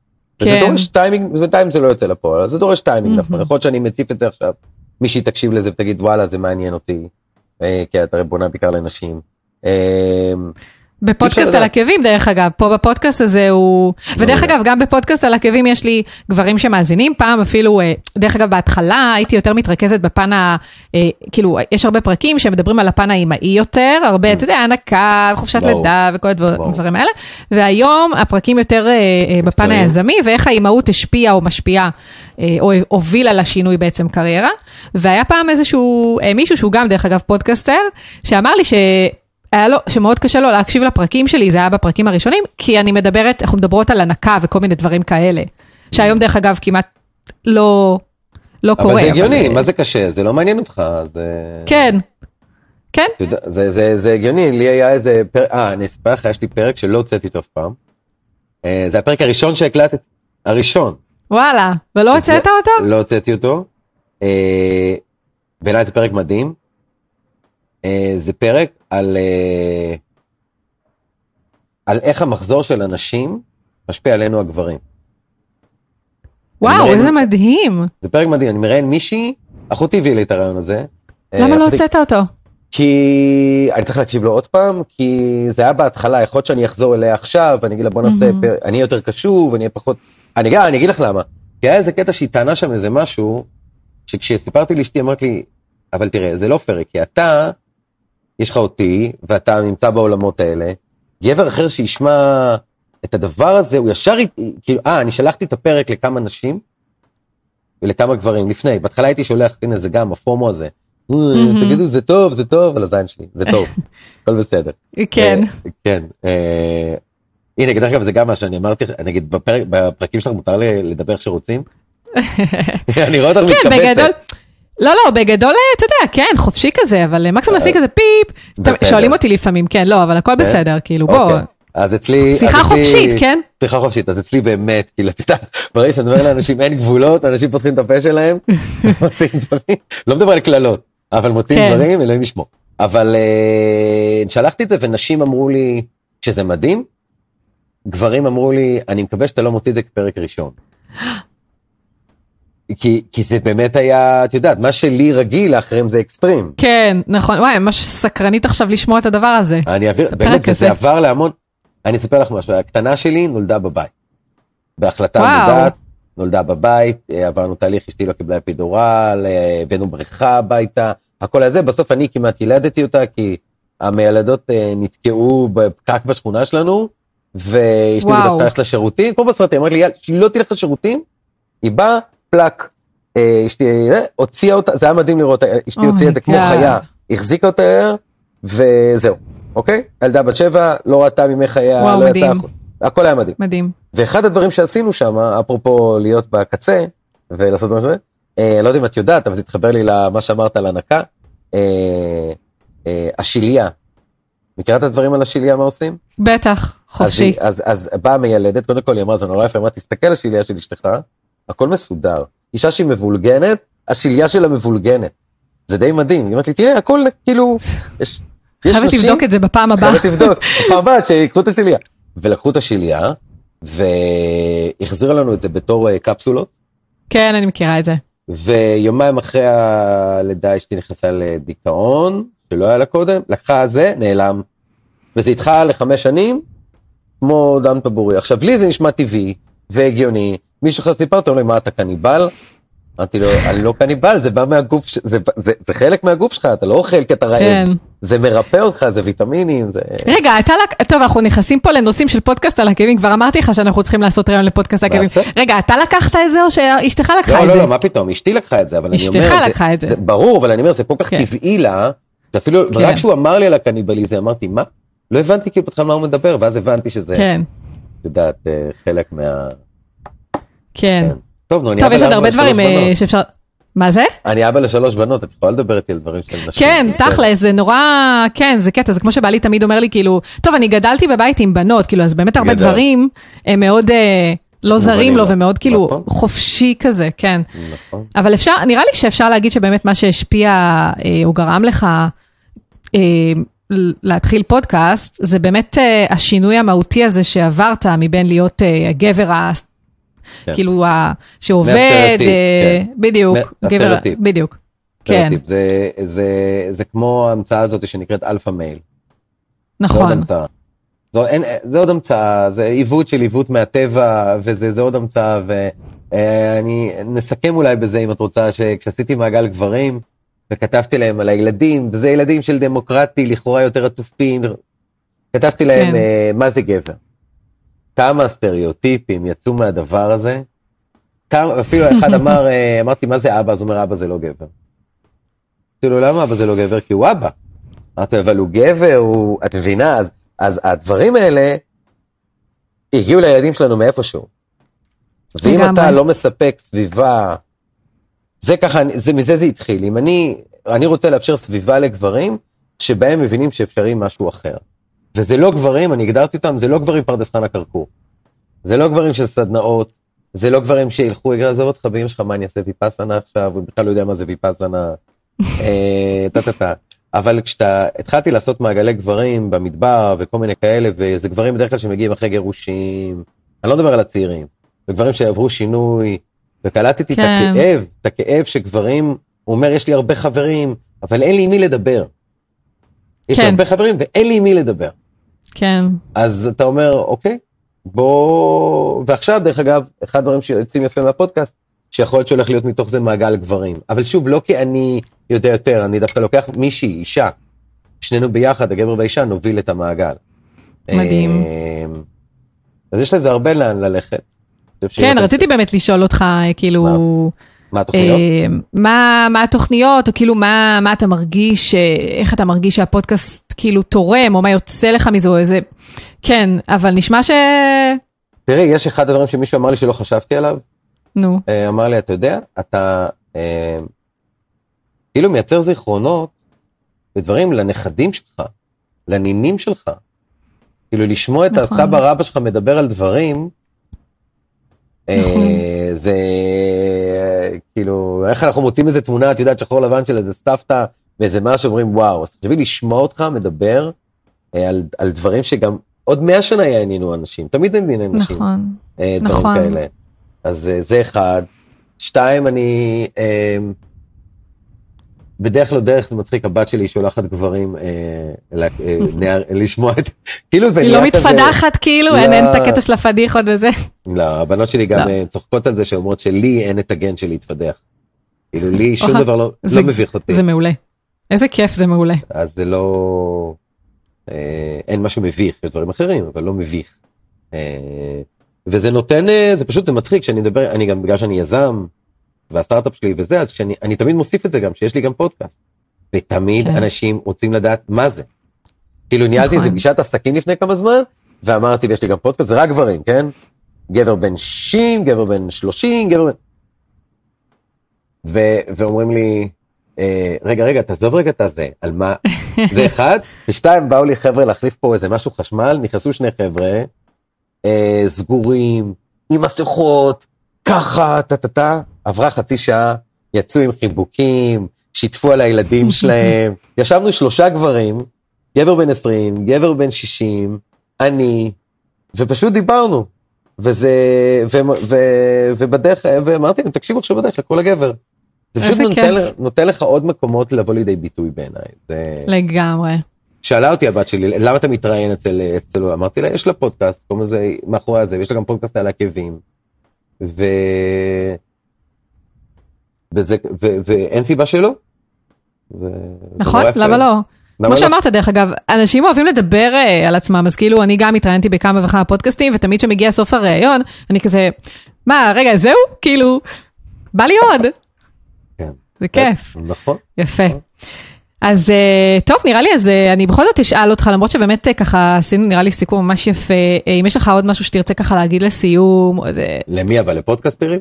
וזה כן. דורש טיימינג, בינתיים זה לא יוצא לפועל, זה דורש טיימינג מהמם. נכון, יכול להיות שאני מציף את זה עכשיו, מישהי תקשיב לזה ותגיד וואלה זה מעניין אותי, אה, כי את הרי בונה בעיקר לנשים. בפודקאסט. על עקבים, דרך אגב, פה בפודקאסט הזה הוא... ודרך מעולה. אגב, גם בפודקאסט על עקבים יש לי גברים שמאזינים, פעם אפילו, אה, דרך אגב, בהתחלה הייתי יותר מתרכזת בפן ה... אה, כאילו, יש הרבה פרקים שמדברים על הפן האימהי יותר, הרבה, אתה יודע, הנקה, חופשת. לידה וכל. הדברים האלה, והיום הפרקים יותר אה, בפן. היזמי, ואיך האימהות השפיעה או משפיעה, או הובילה לשינוי בעצם קריירה. והיה פעם איזשהו, מישהו שהוא גם, דרך אגב, פודקאסטר, שאמר לי ש... היה לו, שמאוד קשה לו להקשיב לפרקים שלי, זה היה בפרקים הראשונים, כי אני מדברת, אנחנו מדברות על הנקה וכל מיני דברים כאלה. שהיום דרך אגב כמעט לא, לא אבל קורה. זה הגיוני, אה, מה זה קשה, זה לא מעניין אותך, זה... כן, כן, יודע, זה, זה, זה הגיוני, לי היה איזה פרק, אה, אני אספר לך, יש לי פרק שלא הוצאתי אותו אף פעם. אה, זה הפרק הראשון שהקלטתי, הראשון. וואלה, ולא זה- הוצאת אותו? לא הוצאתי אותו. אה, בעיניי זה פרק מדהים. אה, זה פרק על, אה, על איך המחזור של אנשים משפיע עלינו הגברים. וואו, איזה מדהים. זה פרק מדהים, אני מראיין מישהי, אחותי הביאה לי את הרעיון הזה. אה, למה לא הוצאת אותו? כי אני צריך להקשיב לו עוד פעם, כי זה היה בהתחלה, יכול להיות שאני אחזור אליה עכשיו, ואני אגיד לה בוא נעשה, מהמם. פר... אני אהיה יותר קשוב, אני אהיה פחות, אני אגיד, אני אגיד לך למה, כי היה איזה קטע שהיא טענה שם איזה משהו, שכשסיפרתי לאשתי אמרת לי, אבל תראה, זה לא פייר, כי אתה, יש לך אותי, ואתה נמצא בעולמות האלה, גבר אחר שישמע את הדבר הזה, הוא ישר, כאילו, אה, אני שלחתי את הפרק לכמה נשים, ולכמה גברים לפני, בהתחלה הייתי שולח, הנה זה גם הפומו הזה, "אה, מהמם. תגידו זה טוב, זה טוב, על הזין שלי, זה טוב, הכל בסדר. כן. אה, כן. אה, הנה, דרך אגב, זה גם מה שאני אמרתי, נגיד בפרק, בפרקים שלך מותר לדבר איך שרוצים? אני רואה אותך כן, מתכווצת. לא, לא, בגדול, אה, אתה יודע, כן, חופשי כזה, אבל אה, מקסימום עשי כזה פיפ. שואלים אותי לפעמים, כן, לא, אבל הכל בסדר, כאילו, בוא. אוקיי. אז אצלי... שיחה אז אצלי- חופשית, כן? שיחה חופשית, אז אצלי באמת, כאילו, אתה יודע, ברגע שאני אומר לאנשים אין גבולות, אנשים פותחים את הפה שלהם, מוציאים דברים, לא מדבר על קללות, אבל מוציאים כן. דברים, אלוהים ישמור. אבל אה, שלחתי את זה ונשים אמרו לי, שזה מדהים, גברים אמרו לי, אני מקווה שאתה לא מוציא את זה כפרק ראשון. כי, כי זה באמת היה, את יודעת, מה שלי רגיל, לאחרים זה אקסטרים. כן, נכון, וואי, ממש סקרנית עכשיו לשמוע את הדבר הזה. אני אעביר, באמת. זה עבר להמון, אני אספר לך משהו, הקטנה שלי נולדה בבית. בהחלטה וואו. מודעת, נולדה בבית, אה, עברנו תהליך, אשתי לא קיבלה אפידורל, אה, הבאנו בריכה הביתה, הכל הזה, בסוף אני כמעט ילדתי אותה, כי המיילדות אה, נתקעו בפקק בשכונה שלנו, ואשתי וואו. רצתה ללכת לשירותים, כמו בסרטים, אמרתי לי, "יאללה, שהיא לא תלך לשירותים, היא באה, פלאק, אה, אשתי אה, הוציאה אותה, זה היה מדהים לראות, אה, אשתי הוציאה את זה כמו. חיה, החזיקה אותה, וזהו, אוקיי? ילדה בת שבע, לא ראתה מימי חייה, לא. יצאה. הכל היה מדהים. מדהים. ואחד הדברים שעשינו שם, אפרופו להיות בקצה ולעשות שזה, אה, לא יודע אם את יודעת, אבל זה התחבר לי למה שאמרת על הנקה, אה, אה, השיליה. מכירה את הדברים על השיליה, מה עושים? בטח, חופשי. אז, אז, אז באה מיילדת, קודם כל היא אמרה, זה נורא יפה, אמרה, תסתכל על השיליה של אשתך, הכל מסודר. אישה שהיא מבולגנת, השיליה שלה מבולגנת. זה די מדהים. היא אומרת לי, תראה, הכל כאילו, יש, יש חייבת נשים- לבדוק את זה בפעם הבאה. חייבת לבדוק, בפעם הבאה שיקחו את השיליה. ולקחו את השיליה, והחזירו לנו את זה בתור אה, קפסולות, כן, אני מכירה את זה. ויומיים אחרי הלידה אשתי נכנסה לדיכאון, שלא היה לה קודם, לקחה זה, נעלם. וזה איתך לחמש שנים, כמו דם טבורי. עכשיו, לי זה נשמע טבעי והגיוני. מישהו אחר סיפרתי, אומר לי, מה אתה קניבל? אמרתי לו, אני לא קניבל, זה בא מהגוף, זה, זה, זה חלק מהגוף שלך, אתה לא אוכל כי אתה רעב. כן. זה מרפא אותך, זה ויטמינים, זה... רגע, אתה לק... טוב, אנחנו נכנסים פה לנושאים של פודקאסט על עקבים, כבר אמרתי לך שאנחנו צריכים לעשות רעיון לפודקאסט על עקבים. רגע, אתה לקחת את זה או שאשתך לקחה לא, את לא, זה? לא, מה פתאום, אשתי לקחה את זה, אבל אני אשתך אומר, לקחה את זה. ברור, אבל אני אומר, זה כל כך כן. טבעי לה, זה אפילו, כן. רק כשהוא אמר לי על הקניבליזם, אמרתי, מה? לא הבנתי כאילו בכלל מה הוא מדבר, ואז הבנתי שזה, כן, את יודעת, אה, חלק מה... כן. כן. טוב, נו, אני טוב, יש עוד הרבה דברים אה. שאפשר... מה זה? אני אבא לשלוש בנות, את יכולה לדבר איתי על דברים של נשים. כן, בסדר. תכל'ס, זה נורא, כן, זה קטע, זה כמו שבעלי תמיד אומר לי, כאילו, טוב, אני גדלתי בבית עם בנות, כאילו, אז באמת הרבה. דברים הם מאוד אה, לא זרים לו. ומאוד כאילו נכון. חופשי כזה, כן. נכון. אבל אפשר, נראה לי שאפשר להגיד שבאמת מה שהשפיע אה, או גרם לך אה, להתחיל פודקאסט, זה באמת אה, השינוי המהותי הזה שעברת מבין להיות אה, הגבר. כן. כאילו, ה... שעובד, אה, כן. בדיוק, גבר. בדיוק, כן. זה, זה, זה כמו ההמצאה הזאת שנקראת אלפא מייל. זה עוד נכון, המצאה. זו, אין, זה עוד המצאה, זה עיוות של עיוות מהטבע, וזה זה עוד המצאה, ואני אסכם אולי בזה אם את רוצה, שכשעשיתי מעגל גברים, וכתבתי להם על הילדים, וזה ילדים של דמוקרטי, לכאורה יותר עטופים, כתבתי להם כן. אה, מה זה גבר. כמה סטריאוטיפים יצאו מהדבר הזה, כמה, אפילו אחד אמר, אה, אמרתי מה זה אבא, אז הוא אומר אבא זה לא גבר. אמרתי לו למה אבא זה לא גבר? כי הוא אבא. אמרתי, אבל הוא גבר, הוא... את מבינה? אז, אז הדברים האלה הגיעו לילדים שלנו מאיפשהו. ואם. אתה לא מספק סביבה, זה ככה, זה, מזה זה התחיל. אם אני, אני רוצה לאפשר סביבה לגברים שבהם מבינים שאפשרי משהו אחר. וזה לא גברים, אני הגדרתי אותם, זה לא גברים פרדס חנה כרכור. זה לא גברים של סדנאות, זה לא גברים שילכו, עזוב אותך באמא שלך, מה אני אעשה ויפאסנה עכשיו, הוא בכלל לא יודע מה זה ויפאסנה, אה, טה טה טה. אבל כשאתה, התחלתי לעשות מעגלי גברים במדבר וכל מיני כאלה, וזה גברים בדרך כלל שמגיעים אחרי גירושים, אני לא מדבר על הצעירים, זה גברים שעברו שינוי, וקלטתי כן. את הכאב, את הכאב שגברים, הוא אומר, יש לי הרבה חברים, אבל אין לי עם מי לדבר. יש לי כן. הרבה חברים ואין לי עם מי לדבר. כן, אז אתה אומר, אוקיי, בוא... ועכשיו, דרך אגב, אחד הדברים שיוצאים יפה מהפודקאסט, שיכול להיות שהולך להיות מתוך זה מעגל גברים. אבל שוב, לא כי אני יודע יותר, אני דווקא לוקח מישהי, אישה. שנינו ביחד, הגבר והאישה, נוביל את המעגל. מדהים. אמ, אז יש לזה הרבה לאן ללכת. כן, רציתי באמת לשאול אותך, אה, כאילו, מה התוכניות? אה, מה מה התוכניות, או כאילו, מה מה אתה מרגיש, אה, איך אתה מרגיש שהפודקאסט כאילו תורם, או מה יוצא לך מזה, או איזה... כן, אבל נשמע ש... תראי, יש אחד הדברים שמישהו אמר לי שלא חשבתי עליו, נו, אה, אמר לי, אתה יודע, אתה אה, כאילו מייצר זיכרונות ודברים לנכדים שלך, לנינים שלך. כאילו לשמוע את נכון. הסבא רבא שלך מדבר על דברים. זה אה, כאילו, איך אנחנו מוצאים איזה תמונה, את יודעת, שחור לבן של איזה סבתא ואיזה משהו, אומרים וואו, אז תחשבי לשמוע אותך מדבר אה, על, על דברים שגם עוד מאה שנה יעניינו אנשים, תמיד יעניינו אנשים. נכון. אה, דברים נכון. כאלה. אז אה, זה אחד. שתיים, אני... בדרך לא דרך זה מצחיק, הבת שלי שולחת גברים אה, אה, נער- לשמוע את... כאילו זה היא לא מתפדחת כאילו, אין לא. אין את הקטע של הפדיחות וזה. לא, הבנות שלי גם לא. אה, צוחקות על זה, שאומרות שלי אין את הגן של להתפדח. כאילו לי שום. דבר לא זה- לא מביך אותי, זה מעולה. איזה כיף זה מעולה. אז זה לא... אה, אין משהו מביך, יש דברים אחרים, אבל לא מביך. אה, וזה נותן, אה, זה פשוט, זה מצחיק, שאני מדבר, אני גם, בגלל שאני יזם, והסטארט-אפ שלי וזה, אז כשאני אני תמיד מוסיף את זה גם, שיש לי גם פודקאסט. ותמיד כן. אנשים רוצים לדעת מה זה. כאילו ניהלתי איזה נכון. פגישת עסקים לפני כמה זמן, ואמרתי, ויש לי גם פודקאסט, זה רק גברים, כן? גבר בן 60, גבר בן 30, גבר בן... ו- ואומרים לי, אה, רגע, רגע, תעזוב רגע את הזה, על מה? זה אחד. ושתיים, באו לי חבר'ה להחליף פה איזה משהו חשמל, נכנסו שני חבר'ה, אה, סגורים, עם מסכות, ככה, טה טה טה, עברה חצי שעה, יצאו עם חיבוקים, שיתפו על הילדים שלהם, ישבנו שלושה גברים, גבר בן 20, גבר בן 60, אני, ופשוט דיברנו. וזה, ו, ו, ובדרך, ואמרתי להם, תקשיבו עכשיו בדרך לקרוא לגבר. זה פשוט נותן, כיף. לך- נותן לך עוד מקומות לבוא לידי ביטוי בעיניי. זה... לגמרי. שאלה אותי הבת שלי, למה אתה מתראיין אצל, אצל, אמרתי לה, יש לה פודקאסט, קוראים לזה מאחורי הזה, ויש לה גם פודקאסט על עקבים. ו... וזה, ו, ואין סיבה שלא. ו... נכון? למה לא? כמו לא? שאמרת דרך אגב, אנשים אוהבים לדבר אה, על עצמם, אז כאילו אני גם התראיינתי בכמה וכמה פודקאסטים, ותמיד כשמגיע סוף הראיון, אני כזה, מה, רגע, זהו? כאילו, בא לי עוד. כן. זה כיף, נכון. יפה. אז אה, טוב, נראה לי, אז אה, אני בכל זאת אשאל אותך, למרות שבאמת אה, ככה עשינו נראה לי סיכום ממש יפה, אם יש לך עוד משהו שתרצה ככה להגיד לסיום, איזה- למי אבל? לפודקאסטרים?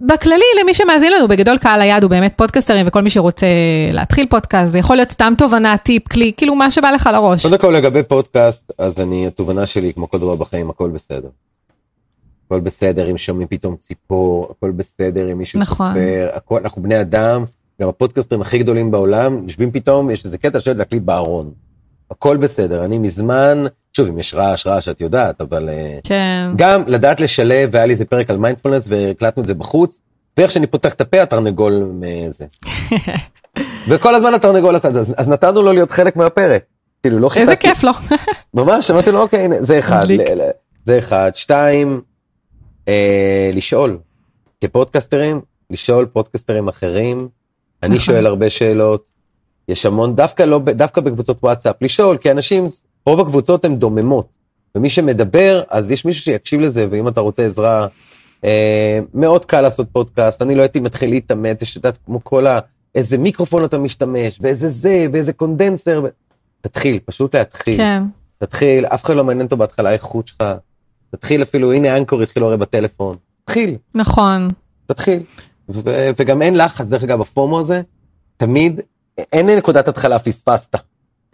בכללי, למי שמאזין לנו, בגדול קהל היעד הוא באמת פודקאסטרים, וכל מי שרוצה להתחיל פודקאסט, זה יכול להיות סתם תובנה, טיפ, כלי, כאילו מה שבא לך לראש. קודם כל לגבי פודקאסט, אז אני, התובנה שלי, כמו כל דבר בחיים, הכל בסדר. הכל בסדר אם שומעים פתאום ציפור, הכל בסדר אם מישהו נכון. צופר, הכל, אנחנו בני אדם, גם הפודקאסטרים הכי גדולים בעולם, יושבים פתאום, יש איזה קטע של להקליט בארון. הכל בסדר, אני מזמן, שוב, אם יש רעש, רעש, את יודעת, אבל אה, כן, גם לדעת לשלב, והיה לי איזה פרק על מיינדפולנס והקלטנו את זה בחוץ, ואיך שאני פותח את הפה, התרנגול מזה. וכל הזמן התרנגול עשה את זה, אז, אז נתנו לו להיות חלק מהפרק. כאילו, לא איזה חיפשתי, כיף לו. ממש, אמרתי לו, אוקיי, זה אחד, זה אחד. שתיים, אה, לשאול, כפודקסטרים, לשאול פודקסטרים אחרים. אני נכון. שואל הרבה שאלות, יש המון, דווקא לא, דווקא בקבוצות וואטסאפ, לשאול, כי אנשים, רוב הקבוצות הן דוממות. ומי שמדבר, אז יש מישהו שיקשיב לזה, ואם אתה רוצה עזרה, אה, מאוד קל לעשות פודקאסט, אני לא הייתי מתחיל להתאמץ, יש את כמו כל ה... איזה מיקרופון אתה משתמש, ואיזה זה, ואיזה קונדנסר, ו... תתחיל, פשוט להתחיל. כן, תתחיל, אף אחד לא מעניין אותו בהתחלה האיכות שלך. תתחיל אפילו, הנה אנקור התחילו הרי בטלפון. תתחיל, נכון. תתחיל. ו- וגם אין לחץ, דרך אגב, הפומו הזה, תמיד, אין נקודת התחלה פספסת.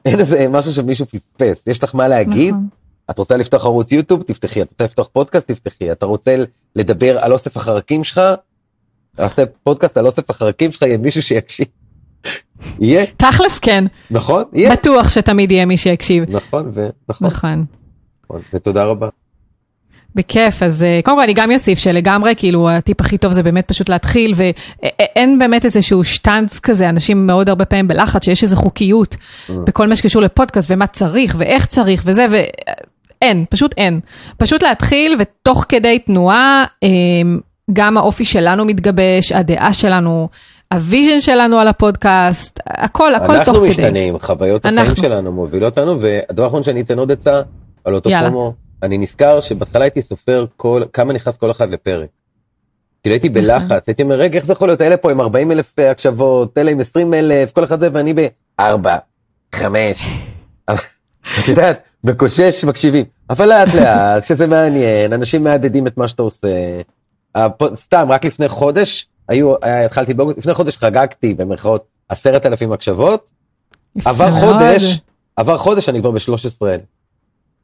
אין איזה משהו שמישהו פספס, יש לך מה להגיד, נכון. את רוצה לפתוח ערוץ יוטיוב, תפתחי, את רוצה לפתוח פודקאסט, תפתחי, אתה רוצה לדבר על אוסף החרקים שלך, תעשה פודקאסט על אוסף החרקים שלך, יהיה מישהו שיקשיב. יהיה, תכלס כן, נכון? יהיה. בטוח שתמיד יהיה מי שיקשיב. נכון, ונכון, נכון. נכון, ותודה רבה. בכיף, אז אה, קודם כל אני גם אוסיף שלגמרי, כאילו הטיפ הכי טוב זה באמת פשוט להתחיל, ואין באמת איזשהו שטאנץ כזה, אנשים מאוד הרבה פעמים בלחץ, שיש איזו חוקיות בכל מה שקשור לפודקאסט, ומה צריך, ואיך צריך, וזה, ואין, פשוט אין. פשוט להתחיל, ותוך כדי תנועה, אה, גם האופי שלנו מתגבש, הדעה שלנו, ה vision שלנו על הפודקאסט, הכל, הכל תוך אנחנו כדי. משתנים, חוויות החיים אנחנו. שלנו מובילות אותנו, והדבר האחרון שאני אתן עוד עצה על אותו יאללה. אני נזכר שבהתחלה הייתי סופר כל, כמה נכנס כל אחד לפרק. כאילו הייתי נכון. בלחץ, הייתי אומר, רגע, איך זה יכול להיות, אלה פה עם 40 אלף הקשבות, אלה עם 20 אלף, כל אחד זה, ואני בארבע, חמש. אבל, את יודעת, מקושש מקשיבים, אבל לאט לאט, שזה מעניין, אנשים מהדהדים את מה שאתה עושה. הפו- סתם, רק לפני חודש, היו, היה- התחלתי באוגוסט, לפני חודש חגגתי במרכאות עשרת אלפים הקשבות, עבר. חודש, עבר חודש אני כבר ב-13 אלף.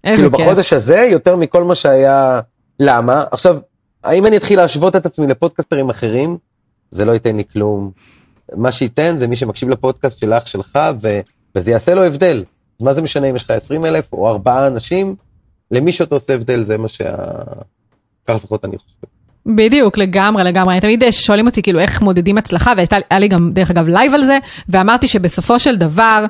איזה כאילו כיף. בחודש הזה יותר מכל מה שהיה, למה? עכשיו, האם אני אתחיל להשוות את עצמי לפודקאסטרים אחרים? זה לא ייתן לי כלום. מה שייתן זה מי שמקשיב לפודקאסט שלך, שלך, ו... וזה יעשה לו הבדל. אז מה זה משנה אם יש לך 20 אלף או ארבעה אנשים? למי שאתה עושה הבדל זה מה שה... כך לפחות אני חושב. בדיוק, לגמרי, לגמרי. תמיד אה, שואלים אותי כאילו איך מודדים הצלחה, והיה לי גם דרך אגב לייב על זה, ואמרתי שבסופו של דבר,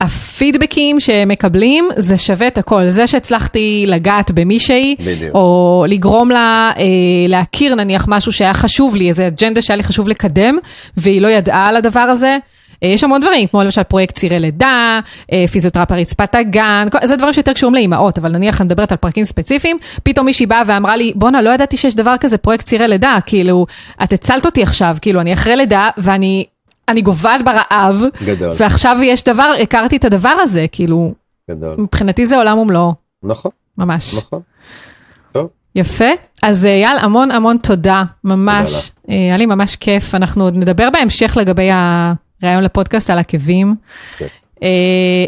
הפידבקים שמקבלים זה שווה את הכל. זה שהצלחתי לגעת במישהי, בדיוק. או לגרום לה אה, להכיר נניח משהו שהיה חשוב לי, איזה אג'נדה שהיה לי חשוב לקדם, והיא לא ידעה על הדבר הזה. אה, יש המון דברים, כמו למשל פרויקט צירי לידה, אה, פיזיותרפיה רצפת הגן, כל- זה דברים שיותר קשורים לאימהות, אבל נניח אני מדברת על פרקים ספציפיים, פתאום מישהי באה ואמרה לי, בואנה, לא ידעתי שיש דבר כזה פרויקט צירי לידה, כאילו, את הצלת אותי עכשיו, כאילו, אני אחרי לידה, ואני אני גוועת ברעב, גדול, ועכשיו יש דבר, הכרתי את הדבר הזה, כאילו, גדול. מבחינתי זה עולם ומלואו, נכון, ממש. נכון. טוב, יפה. אז אה, אייל, המון המון תודה, ממש. אה, היה לי ממש כיף. אנחנו עוד נדבר בהמשך לגבי הרעיון לפודקאסט על עקבים. כן. אה,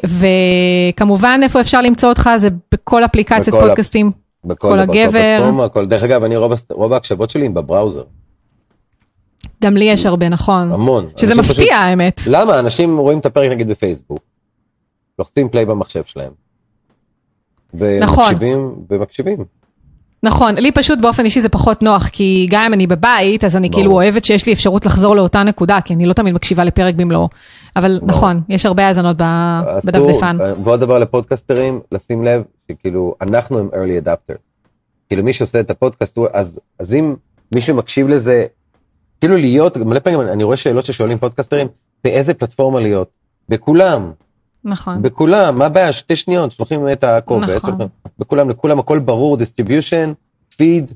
וכמובן, איפה אפשר למצוא אותך זה בכל אפליקציות בכל אפ- פודקאסטים. בכל כל הגבר. דרך אגב, אני רוב ההקשבות שלי הם בבראוזר, גם לי יש הרבה, נכון? המון. שזה מפתיע, פשוט- האמת. למה? אנשים רואים את הפרק נגיד בפייסבוק, לוחצים פליי במחשב שלהם. נכון. ומקשיבים, ומקשיבים. נכון, לי פשוט באופן אישי זה פחות נוח, כי גם אם אני בבית, אז אני ברור. כאילו אוהבת שיש לי אפשרות לחזור לאותה נקודה, כי אני לא תמיד מקשיבה לפרק במלואו. אבל ברור. נכון, יש הרבה האזנות בדפדפן. ועוד דבר לפודקסטרים, לשים לב שכאילו אנחנו הם early adapters. כאילו מי שעושה את הפודקאסט, אז, אז אם מישהו מקשיב לזה, כאילו להיות, מלא פעמים אני רואה שאלות ששואלים פודקסטרים, באיזה פלטפורמה להיות? בכולם, נכון. בכולם, מה הבעיה? שתי שניות, שולחים את הקובץ, נכון. שולחים- בכולם, לכולם הכל ברור, distribution, feed,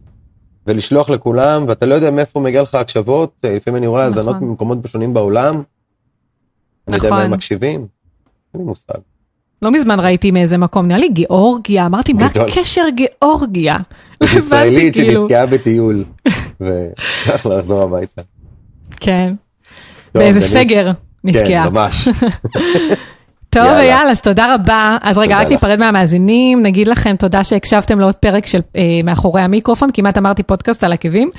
ולשלוח לכולם, ואתה לא יודע מאיפה מגיע לך הקשבות, אה, לפעמים אני רואה האזנות נכון. ממקומות שונים בעולם, אני יודע מה נכון. הם מקשיבים, אין לי מושג. לא מזמן ראיתי מאיזה מקום, נראה לי גיאורגיה, אמרתי, מה. הקשר גיאורגיה? ישראלית כאילו. שנתקעה בטיול, וצריך לחזור הביתה. כן, באיזה סגר נתקעה. כן, ממש. טוב, יאללה. אייל, אז תודה רבה. אז רגע, רק. ניפרד מהמאזינים, נגיד לכם תודה שהקשבתם לעוד פרק של אה, מאחורי המיקרופון, כמעט אמרתי פודקאסט על עקבים.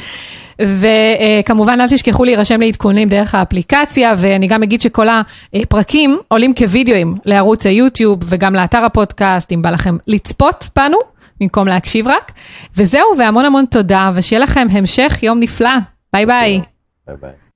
וכמובן, אל תשכחו להירשם לעדכונים דרך האפליקציה, ואני גם אגיד שכל הפרקים עולים כווידאוים לערוץ היוטיוב וגם לאתר הפודקאסט, אם בא לכם לצפות בנו, במקום להקשיב רק. וזהו, והמון המון תודה, ושיהיה לכם המשך יום נפלא. ביי ביי. ביי ביי.